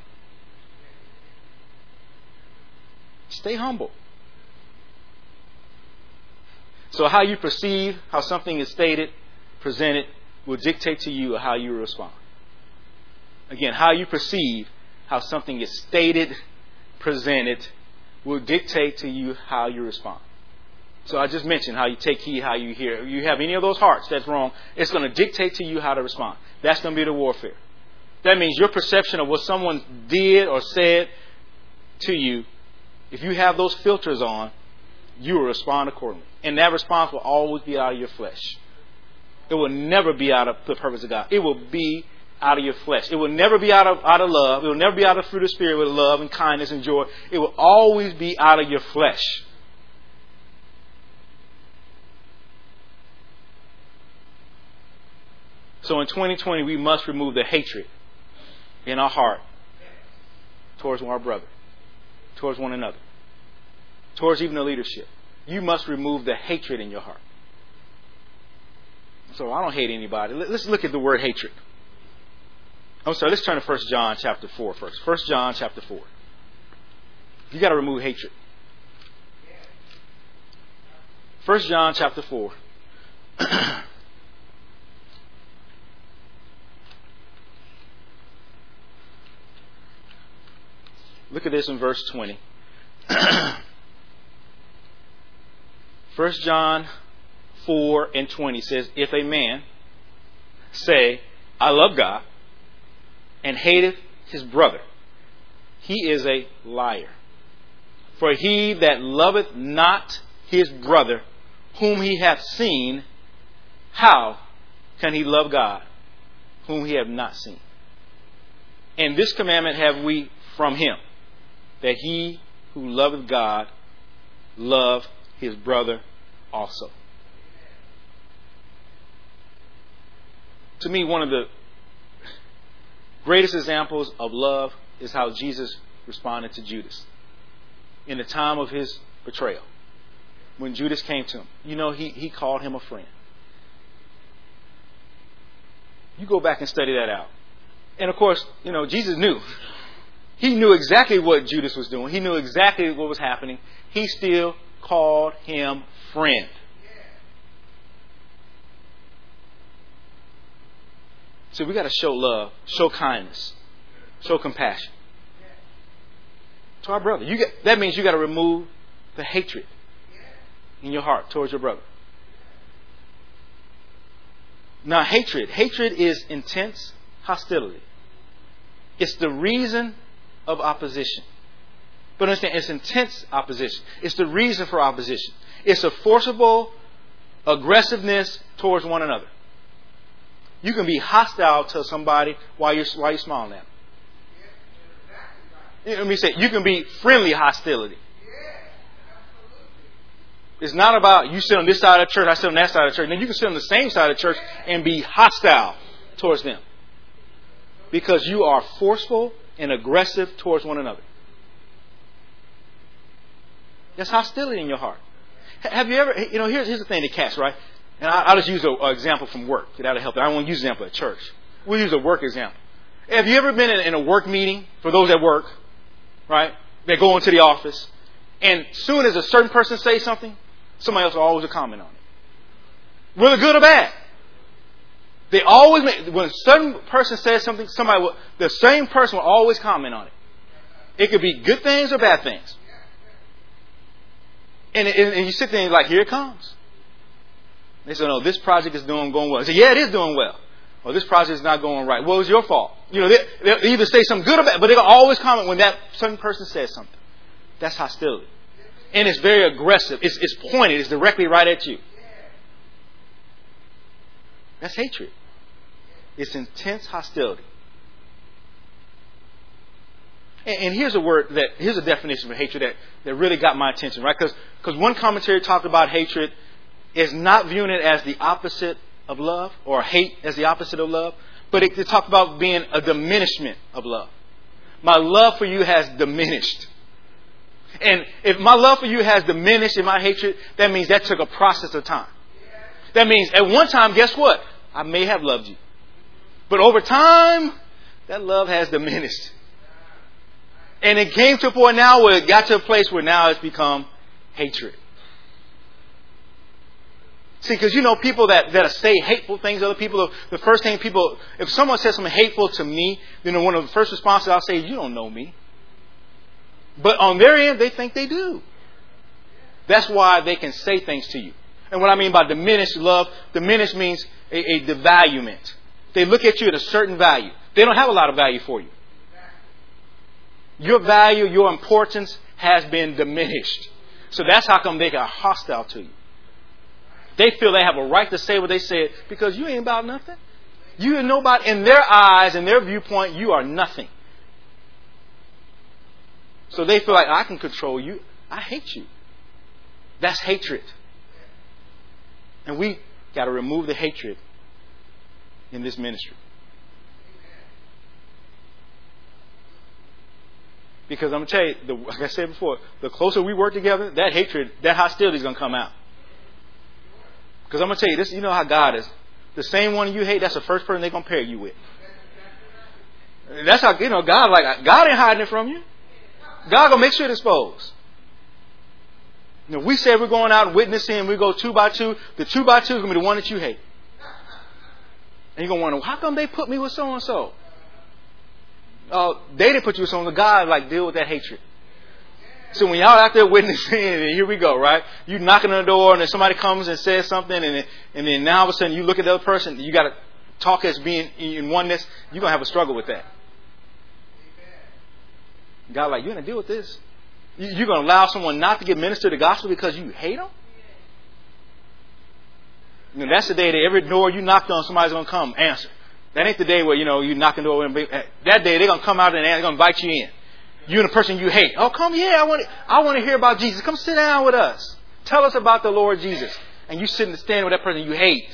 Stay humble. So, how you perceive how something is stated, presented, will dictate to you how you respond. Again, how you perceive how something is stated, presented, will dictate to you how you respond. So I just mentioned how you take heed, how you hear. You have any of those hearts that's wrong, it's going to dictate to you how to respond. That's going to be the warfare. That means your perception of what someone did or said to you if you have those filters on, you will respond accordingly. And that response will always be out of your flesh. It will never be out of the purpose of God. It will be out of your flesh. It will never be out of, out of love. It will never be out of fruit of spirit with love and kindness and joy. It will always be out of your flesh. So in 2020, we must remove the hatred in our heart towards our brother towards one another, towards even the leadership. You must remove the hatred in your heart. So I don't hate anybody. Let's look at the word hatred. I'm sorry, let's turn to 1 John chapter 4 first. 1 John chapter 4. You got to remove hatred. 1 John chapter 4. Look at this in verse 20. 1 John 4 and 20 says, If a man say, I love God, and hateth his brother, he is a liar. For he that loveth not his brother, whom he hath seen, how can he love God, whom he hath not seen? And this commandment have we from him that he who loveth God love his brother also. To me, one of the greatest examples of love is how Jesus responded to Judas in the time of his betrayal. When Judas came to him, you know, he, he called him a friend. You go back and study that out. And of course, you know, Jesus knew. He knew exactly what Judas was doing. He knew exactly what was happening. He still called him friend. So we got to show love, show kindness, show compassion to our brother. You get, that means you got to remove the hatred in your heart towards your brother. Now, hatred. Hatred is intense hostility. It's the reason of opposition. But understand, it's intense opposition. It's the reason for opposition. It's a forcible aggressiveness towards one another. You can be hostile to somebody while you're, while you're smiling at them. Let me say, you can be friendly hostility. It's not about you sit on this side of church, I sit on that side of church. Then you can sit on the same side of church and be hostile towards them. Because you are forceful and aggressive towards one another. There's hostility in your heart. Have you ever, you know, here's, here's the thing to catch, right? And I, will just use an example from work. That'll help. I don't want to use an example at church. We'll use a work example. Have you ever been in, in a work meeting, for those that work, right? They go into the office, and soon as a certain person says something, somebody else will always comment on it. Whether good or bad. They always make, when a certain person says something, somebody will, the same person will always comment on it. It could be good things or bad things. And, and, and you sit there and you're like, here it comes. They say, no, this project is doing going well. I say, yeah, it is doing well. Or this project is not going right. Well, was your fault. You know, they, they either say something good or bad, but they'll always comment when that certain person says something. That's hostility. And it's very aggressive. It's, it's pointed. It's directly right at you. That's hatred. It's intense hostility. And, and, here's a word that, here's a definition for hatred that, that really got my attention, right? Because one commentary talked about hatred is not viewing it as the opposite of love or hate as the opposite of love, but it, it talked about being a diminishment of love. My love for you has diminished. And if my love for you has diminished in my hatred, that means that took a process of time. That means at one time, guess what? I may have loved you. But over time, that love has diminished. And it came to a point now where it got to a place where now it's become hatred. See, because you know, people that, that say hateful things other people, the first thing people, if someone says something hateful to me, then one of the first responses I'll say, You don't know me. But on their end, they think they do. That's why they can say things to you. And what I mean by diminished love, diminished means a, a. They look at you at a certain value. They don't have a lot of value for you. Your value, your importance has been diminished. So that's how come they got hostile to you. They feel they have a right to say what they said because you ain't about nothing. You are nobody. In their eyes, in their viewpoint, you are nothing. So they feel like I can control you. I hate you. That's hatred. And we got to remove the hatred in this ministry. Because I'm going to tell you, the, like I said before, the closer we work together, that hatred, that hostility is going to come out. Because I'm going to tell you this, you know how God is. The same one you hate, that's the first person they're going to pair you with. That's how, you know, God, like, God ain't hiding it from you. God going to make sure it's exposed. You know, we say we're going out and witnessing, we go two by two. The two by two is going to be the one that you hate. And you're going to wonder, how come they put me with so and so? They didn't put you with someone. God, like, deal with that hatred. So when y'all out there witnessing, and here we go, right? You knocking on the door, and then somebody comes and says something, and then, and then now all of a sudden you look at the other person, you got to talk as being in oneness. You're gonna have a struggle with that. God, like, you're gonna deal with this. You're gonna allow someone not to get ministered the gospel because you hate them. You know, that's the day that every door you knocked on, somebody's gonna come answer. That ain't the day where you know you knocking the door. And eh, that day they're gonna come out and they're gonna invite you in. You and the person you hate. Oh, come here. I want to, I want to hear about Jesus. Come sit down with us. Tell us about the Lord Jesus. And you sit and stand with that person you hate.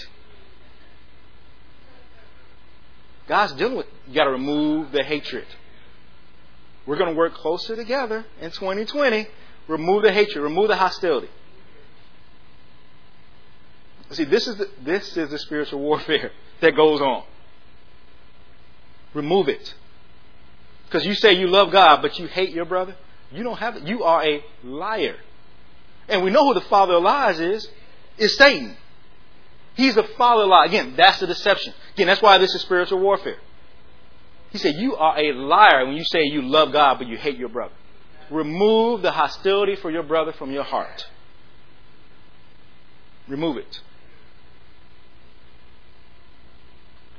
God's dealing with. You got to remove the hatred. We're going to work closer together in 2020. Remove the hatred. Remove the hostility. See, this is the, this is the spiritual warfare that goes on. Remove it. Because you say you love God, but you hate your brother. You don't have it. You are a liar. And we know who the father of lies is. Is Satan. He's the father of lies. Again, that's the deception. Again, that's why this is spiritual warfare. He said, You are a liar when you say you love God, but you hate your brother. Remove the hostility for your brother from your heart. Remove it.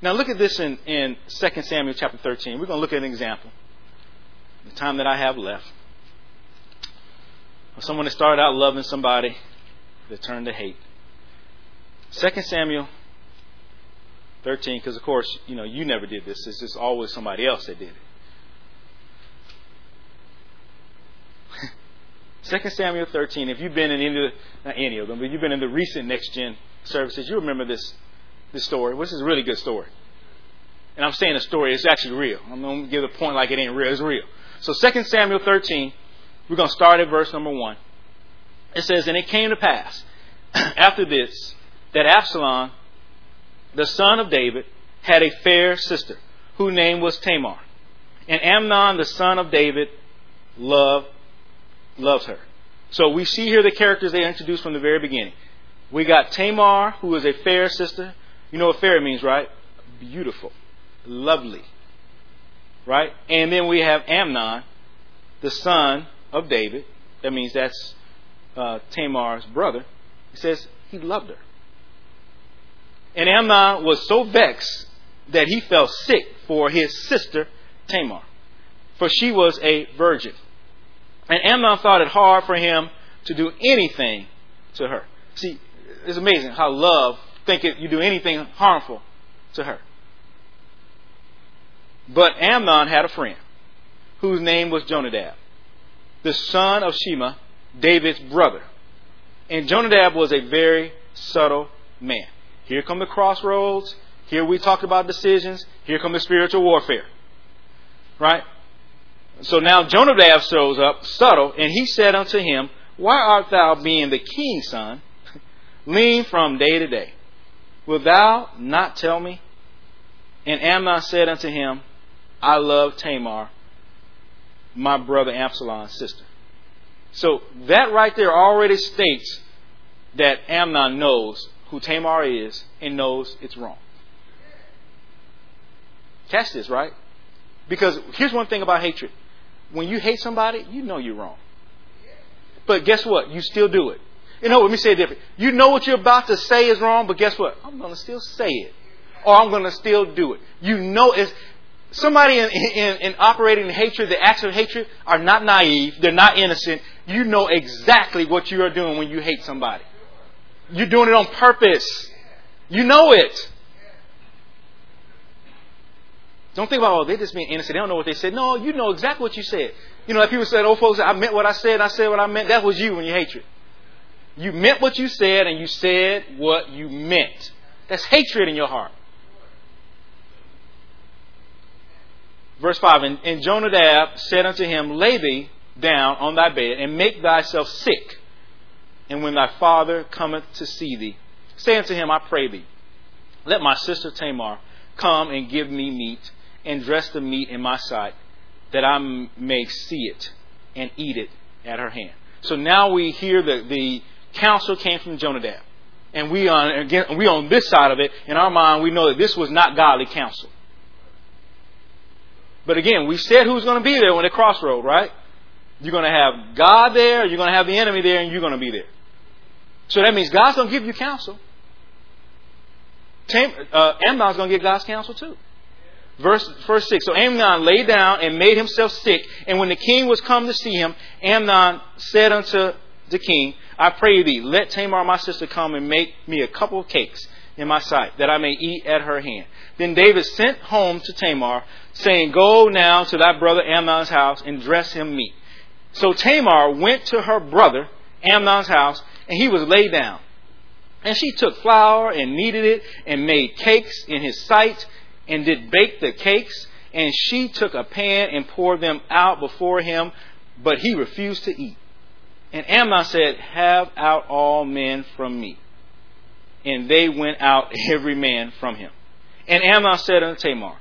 Now look at this in, in 2 Samuel chapter 13. We're going to look at an example. The time that I have left. Someone that started out loving somebody that turned to hate. 2 Samuel 13, because of course, you know, you never did this. It's just always somebody else that did it. 2 Samuel 13, if you've been in any of not any of them, but you've been in the recent next gen services, you remember this, this story. which is a really good story. And I'm saying a story, it's actually real. I'm going to give a point like it ain't real. It's real. So 2 Samuel 13, we're going to start at verse number 1. It says, And it came to pass, after this, that Absalom, the son of David, had a fair sister, whose name was Tamar. And Amnon, the son of David, loved, loves her. So we see here the characters they introduced from the very beginning. We got Tamar, who is a fair sister. You know what fair means, right? Beautiful, lovely. Right? And then we have Amnon, the son of David. That means that's uh, Tamar's brother. He says he loved her. And Amnon was so vexed that he fell sick for his sister Tamar, for she was a virgin. And Amnon thought it hard for him to do anything to her. See, it's amazing how love think it, you do anything harmful to her. But Amnon had a friend whose name was Jonadab, the son of Shimeah, David's brother. And Jonadab was a very subtle man. Here come the crossroads. Here we talked about decisions. Here come the spiritual warfare. Right? So now Jonadab shows up, subtle, and he said unto him, Why art thou, being the king's son, lean from day to day? Wilt thou not tell me? And Amnon said unto him, I love Tamar, my brother Absalom's sister. So that right there already states that Amnon knows who Tamar is and knows it's wrong. Catch this, right? Because here's one thing about hatred. When you hate somebody, you know you're wrong. But guess what? You still do it. You know, let me say it different. You know what you're about to say is wrong, but guess what? I'm going to still say it. Or I'm going to still do it. You know it's, somebody in, in, in operating in hatred, the acts of hatred, are not naive. They're not innocent. You know exactly what you are doing when you hate somebody. You're doing it on purpose. You know it. Don't think about, oh, they're just being innocent. They don't know what they said. No, you know exactly what you said. You know, like people said, oh, folks, I meant what I said. I said what I meant. That was you when you hatred. You meant what you said, and you said what you meant. That's hatred in your heart. Verse 5 And, and Jonadab said unto him, Lay thee down on thy bed, and make thyself sick and when thy father cometh to see thee, say unto him, I pray thee, let my sister Tamar come and give me meat, and dress the meat in my sight, that I may see it and eat it at her hand. So now we hear that the counsel came from Jonadab. And we on again we on this side of it, in our mind we know that this was not godly counsel. But again, we said who's going to be there when the crossroad, right? You're going to have God there, you're going to have the enemy there, and you're going to be there. So that means God's going to give you counsel. Tam, uh, Amnon's going to get God's counsel too. Verse, verse 6. So Amnon lay down and made himself sick. And when the king was come to see him, Amnon said unto the king, I pray thee, let Tamar my sister come and make me a couple of cakes in my sight, that I may eat at her hand. Then David sent home to Tamar, saying, Go now to thy brother Amnon's house and dress him meat. So Tamar went to her brother Amnon's house, and he was laid down. And she took flour and kneaded it and made cakes in his sight and did bake the cakes, and she took a pan and poured them out before him, but he refused to eat. And Amnon said, Have out all men from me. And they went out every man from him. And Amnon said unto Tamar,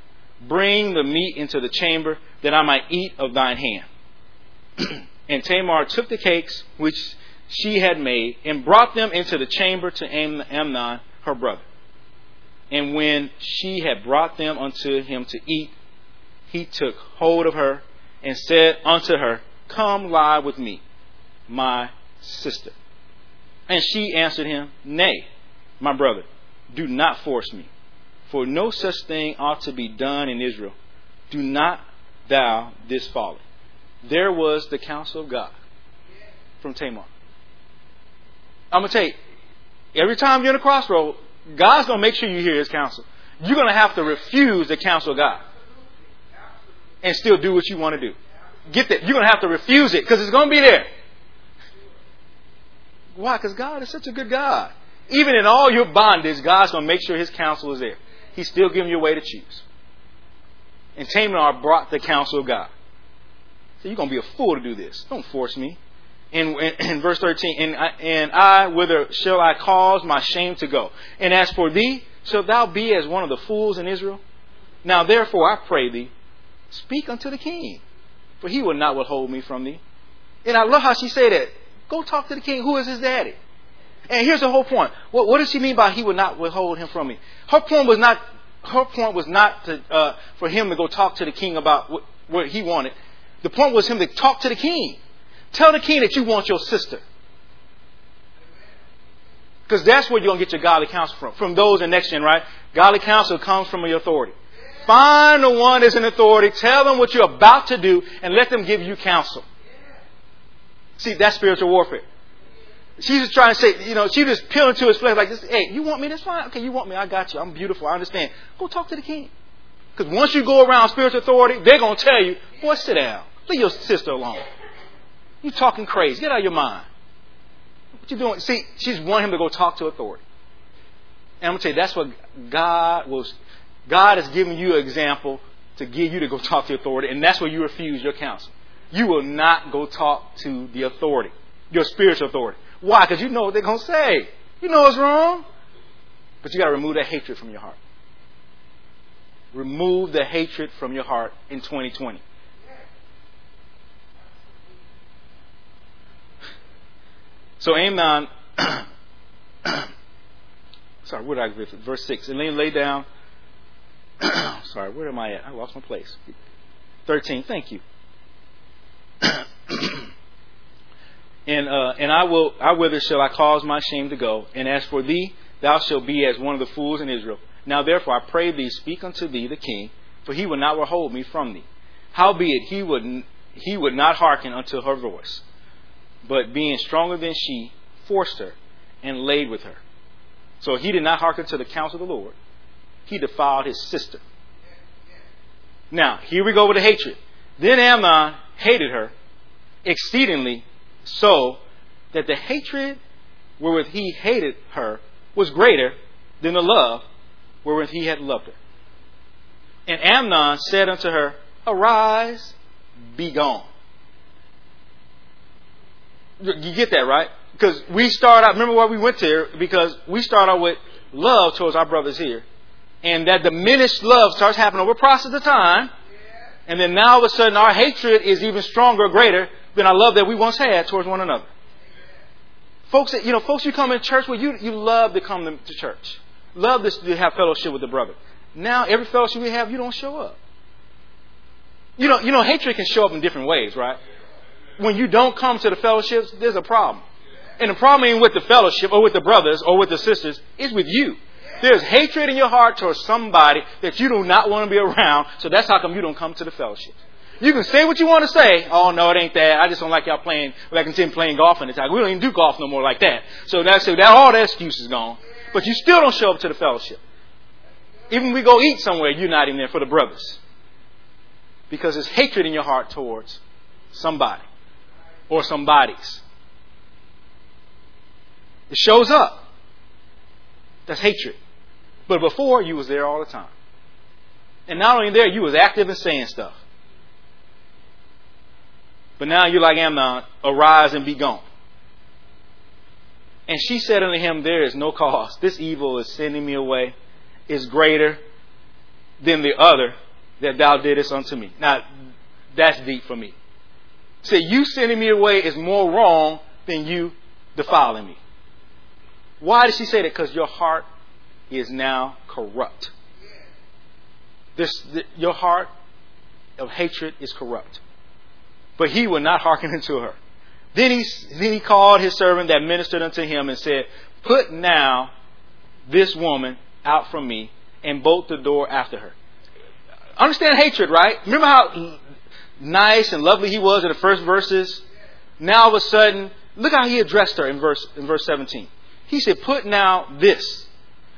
Bring the meat into the chamber, that I might eat of thine hand. and Tamar took the cakes which she had made, and brought them into the chamber to Amnon, her brother. And when she had brought them unto him to eat, he took hold of her and said unto her, Come lie with me, my sister. And she answered him, Nay, my brother, do not force me, for no such thing ought to be done in Israel. Do not thou this folly. There was the counsel of God from Tamar. I'm going to tell you, every time you're in a crossroad, God's going to make sure you hear his counsel. You're going to have to refuse the counsel of God and still do what you want to do. Get that. You're going to have to refuse it because it's going to be there. Why? Because God is such a good God. Even in all your bondage, God's going to make sure his counsel is there. He's still giving you a way to choose. And Tamar brought the counsel of God. So you're going to be a fool to do this. Don't force me in, in, in verse 13, and I, and I, whither shall I cause my shame to go? And as for thee, shalt thou be as one of the fools in Israel? Now therefore I pray thee, speak unto the king, for he will not withhold me from thee. And I love how she said that. Go talk to the king. Who is his daddy? And here's the whole point. What, what does she mean by he would not withhold him from me? Her point was not. Her point was not to, uh, for him to go talk to the king about what, what he wanted. The point was him to talk to the king. Tell the king that you want your sister. Because that's where you're going to get your godly counsel from. From those in next gen, right? Godly counsel comes from your authority. Find the one that's in authority, tell them what you're about to do, and let them give you counsel. See, that's spiritual warfare. She's just trying to say, you know, she just peeling to his flesh like this. Hey, you want me? That's fine. Okay, you want me? I got you. I'm beautiful. I understand. Go talk to the king. Because once you go around spiritual authority, they're going to tell you, boy, sit down. Leave your sister alone. You talking crazy. Get out of your mind. What you doing? See, she's wanting him to go talk to authority. And I'm gonna tell you, that's what God was God has given you an example to get you to go talk to authority, and that's where you refuse your counsel. You will not go talk to the authority, your spiritual authority. Why? Because you know what they're gonna say. You know it's wrong. But you gotta remove that hatred from your heart. Remove the hatred from your heart in 2020. So Amnon, sorry, where did I get Verse 6. And then lay down. sorry, where am I at? I lost my place. 13, thank you. And uh, and I will I whither shall I cause my shame to go, and as for thee, thou shalt be as one of the fools in Israel. Now therefore I pray thee, speak unto thee the king, for he will not withhold me from thee. Howbeit he would he would not hearken unto her voice but being stronger than she, forced her and laid with her. So he did not hearken to the counsel of the Lord. He defiled his sister. Now, here we go with the hatred. Then Amnon hated her exceedingly so that the hatred wherewith he hated her was greater than the love wherewith he had loved her. And Amnon said unto her, Arise, be gone. You get that, right? Because we start out, remember why we went there? Because we start out with love towards our brothers here. And that diminished love starts happening over a process of time. And then now all of a sudden our hatred is even stronger, greater than I love that we once had towards one another. Folks, that, you know, folks you come in church with, you, you love to come to church. Love this, to have fellowship with the brother. Now, every fellowship we have, you don't show up. You know, you know, hatred can show up in different ways, right? when you don't come to the fellowships, there's a problem. And the problem ain't with the fellowship or with the brothers or with the sisters, it's with you. There's hatred in your heart towards somebody that you do not want to be around, so that's how come you don't come to the fellowship. You can say what you want to say. Oh no, it ain't that. I just don't like y'all playing like I'm playing golf in the time. We don't even do golf no more like that. So that's so that all that excuse is gone. But you still don't show up to the fellowship. Even we go eat somewhere, you're not even there for the brothers. Because there's hatred in your heart towards somebody or some bodies. It shows up. That's hatred. But before, you was there all the time. And not only there, you was active in saying stuff. But now you're like Amnon, arise and be gone. And she said unto him, There is no cause. This evil is sending me away, is greater than the other that thou didst unto me. Now, that's deep for me. Say, you sending me away is more wrong than you defiling me. Why did she say that? Because your heart is now corrupt. This, the, your heart of hatred is corrupt. But he would not hearken unto her. Then he, then he called his servant that ministered unto him and said, Put now this woman out from me and bolt the door after her. Understand hatred, right? Remember how nice and lovely he was in the first verses? Now all of a sudden, look how he addressed her in verse, in verse 17. He said, Put now this.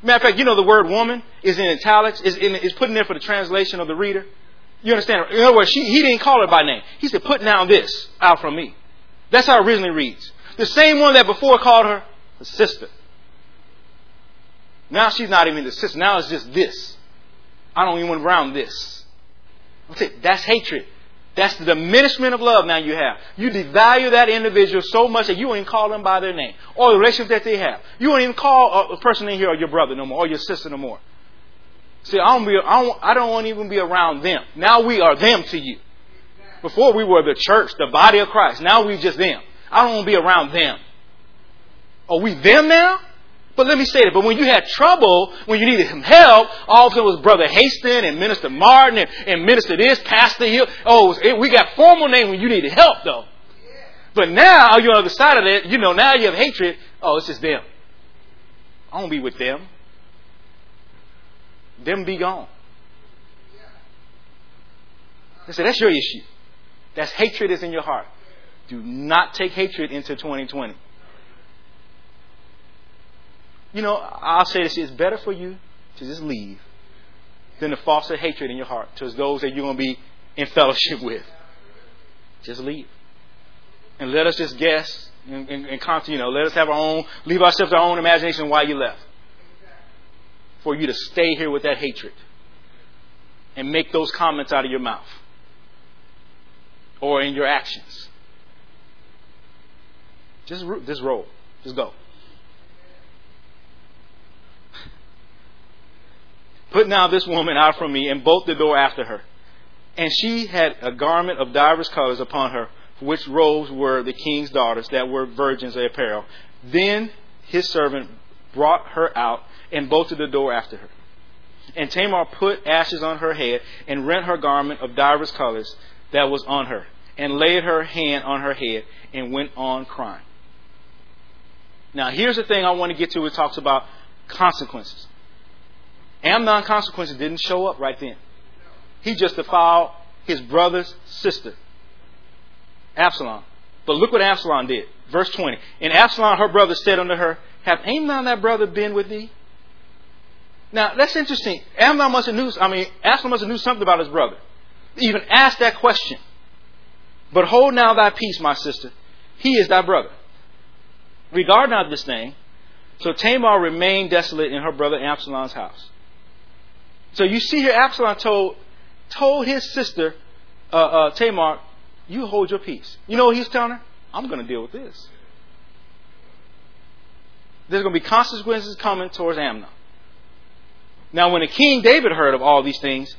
Matter of fact, you know the word woman is in italics, is, in, is put in there for the translation of the reader. You understand? In other words, she, he didn't call her by name. He said, Put now this out from me. That's how it originally reads. The same one that before called her the sister. Now she's not even the sister. Now it's just this. I don't even want around this. That's hatred. That's the diminishment of love now you have. You devalue that individual so much that you won't even call them by their name or the relationship that they have. You won't even call a person in here or your brother no more or your sister no more. See, I don't, be, I don't, I don't want to even be around them. Now we are them to you. Before we were the church, the body of Christ. Now we just them. I don't want to be around them. Are we them now? But let me say that. But when you had trouble, when you needed some help, all of a sudden was Brother Hasten and Minister Martin and, and Minister this, Pastor Hill. Oh, it, we got formal name when you needed help, though. But now you're on the other side of that. You know, now you have hatred. Oh, it's just them. I won't be with them. Them be gone. I said, that's your issue. That's hatred is in your heart. Do not take hatred into 2020. You know, I'll say this: it's better for you to just leave than to foster hatred in your heart towards those that you're going to be in fellowship with. Just leave, and let us just guess and, and, and you know, let us have our own, leave ourselves our own imagination why you left. For you to stay here with that hatred and make those comments out of your mouth or in your actions. Just, just roll. Just go. Put now this woman out from me, and bolt the door after her. And she had a garment of divers colors upon her, which robes were the king's daughters, that were virgins of apparel. Then his servant brought her out, and bolted the door after her. And Tamar put ashes on her head, and rent her garment of divers colors that was on her, and laid her hand on her head, and went on crying. Now, here's the thing I want to get to. It talks about consequences. Amnon consequences didn't show up right then. He just defiled his brother's sister, Absalom. But look what Absalom did. Verse 20. And Absalom, her brother, said unto her, Have Amnon that brother been with thee? Now, that's interesting. Amnon must have knew, I mean, Absalom must have knew something about his brother. Even asked that question. But hold now thy peace, my sister. He is thy brother. Regard not this thing. So Tamar remained desolate in her brother Absalom's house. So you see here, Absalom told told his sister uh, uh, Tamar, "You hold your peace." You know what he's telling her? I'm going to deal with this. There's going to be consequences coming towards Amnon. Now, when the king David heard of all these things,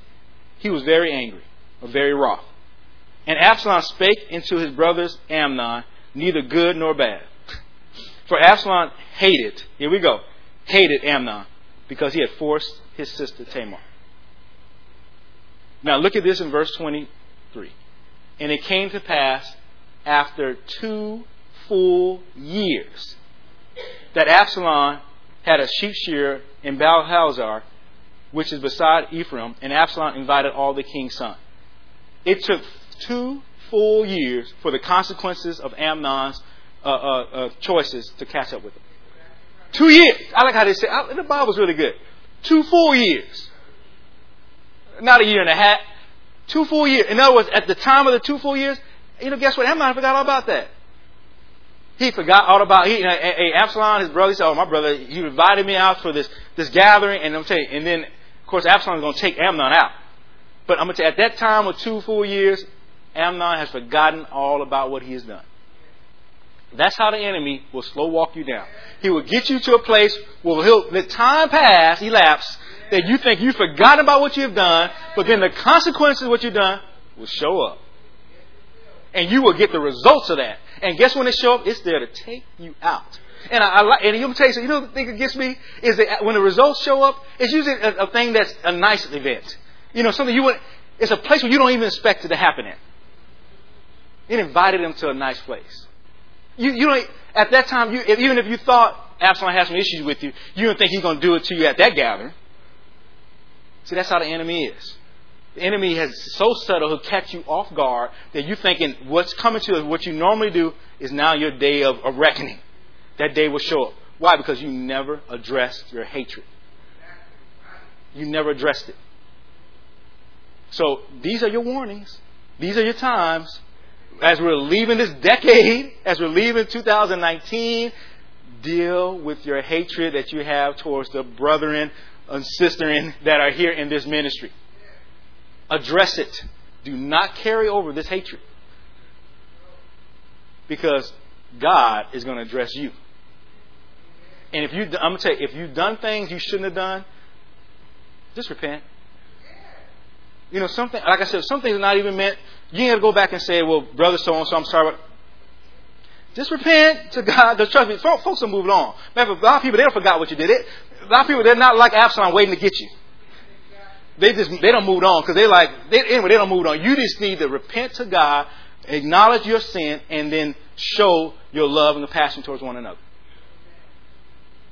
he was very angry, or very wroth. And Absalom spake unto his brothers Amnon, neither good nor bad. For Absalom hated, here we go, hated Amnon because he had forced his sister Tamar. Now look at this in verse 23. And it came to pass after two full years that Absalom had a sheep shearer in Baal which is beside Ephraim, and Absalom invited all the king's sons. It took two full years for the consequences of Amnon's uh, uh, uh, choices to catch up with him. Two years. I like how they say the Bible's really good. Two full years. Not a year and a half. Two full years. In other words, at the time of the two full years, you know, guess what? Amnon forgot all about that. He forgot all about he, you know, Absalom, his brother. He said, "Oh, my brother, he invited me out for this this gathering," and I'm saying, and then of course Absalom is going to take Amnon out. But I'm going to at that time of two full years, Amnon has forgotten all about what he has done. That's how the enemy will slow walk you down. He will get you to a place where he'll let time pass, elapse, that you think you've forgotten about what you've done, but then the consequences of what you've done will show up. And you will get the results of that. And guess when they show up? It's there to take you out. And I, I and you'll tell you, you know, the thing that gets me is that when the results show up, it's usually a, a thing that's a nice event. You know, something you would, it's a place where you don't even expect it to happen in. It invited them to a nice place. You, you don't, at that time, you, even if you thought Absalom had some issues with you, you don't think he's going to do it to you at that gathering. See, that's how the enemy is. The enemy has so subtle he'll catch you off guard that you're thinking what's coming to you, what you normally do, is now your day of, of reckoning. That day will show up. Why? Because you never addressed your hatred. You never addressed it. So these are your warnings. These are your times. As we're leaving this decade, as we're leaving 2019, deal with your hatred that you have towards the brethren and sisterin that are here in this ministry. Address it. Do not carry over this hatred. Because God is going to address you. And if you, I'm to tell you, if you've done things you shouldn't have done, just repent. You know, something, like I said, some things are not even meant, you ain't to go back and say, well, brother so and so, I'm sorry. But just repent to God. Trust me, folks are moving on. Man, a lot of people, they don't forgot what you did. It, a lot of people, they're not like Absalom waiting to get you. They just, they don't move on because they like, they, anyway, they don't move on. You just need to repent to God, acknowledge your sin, and then show your love and compassion towards one another.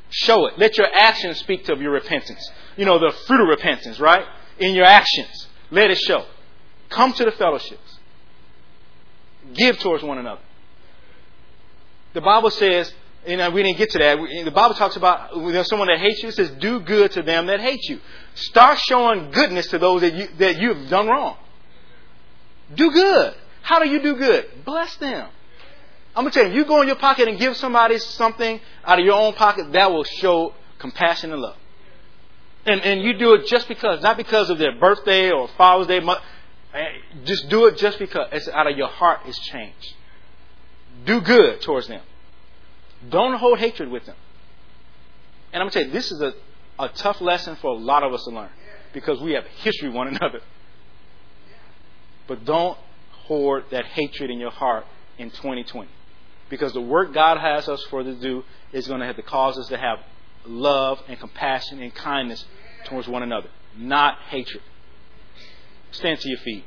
Show it. Let your actions speak to your repentance. You know, the fruit of repentance, right? In your actions. Let it show. Come to the fellowships. Give towards one another. The Bible says, and we didn't get to that. The Bible talks about know, someone that hates you. It says, do good to them that hate you. Start showing goodness to those that you, that you've done wrong. Do good. How do you do good? Bless them. I'm going to tell you, you go in your pocket and give somebody something out of your own pocket, that will show compassion and love. And, and you do it just because, not because of their birthday or Father's Day. Eh, just do it just because it's out of your heart is changed. Do good towards them. Don't hold hatred with them. And I'm going to tell you, this is a, a tough lesson for a lot of us to learn because we have history one another. But don't hoard that hatred in your heart in 2020. Because the work God has us for to do is going to have to cause us to have love and compassion and kindness towards one another, not hatred. Stand to your feet.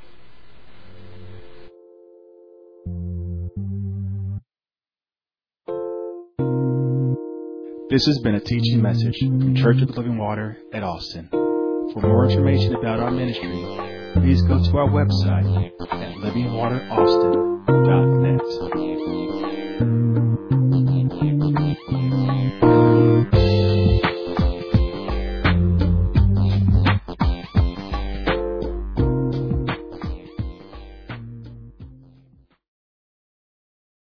This has been a teaching message from Church of the Living Water at Austin. For more information about our ministry, please go to our website at livingwateraustin.com. Thank you.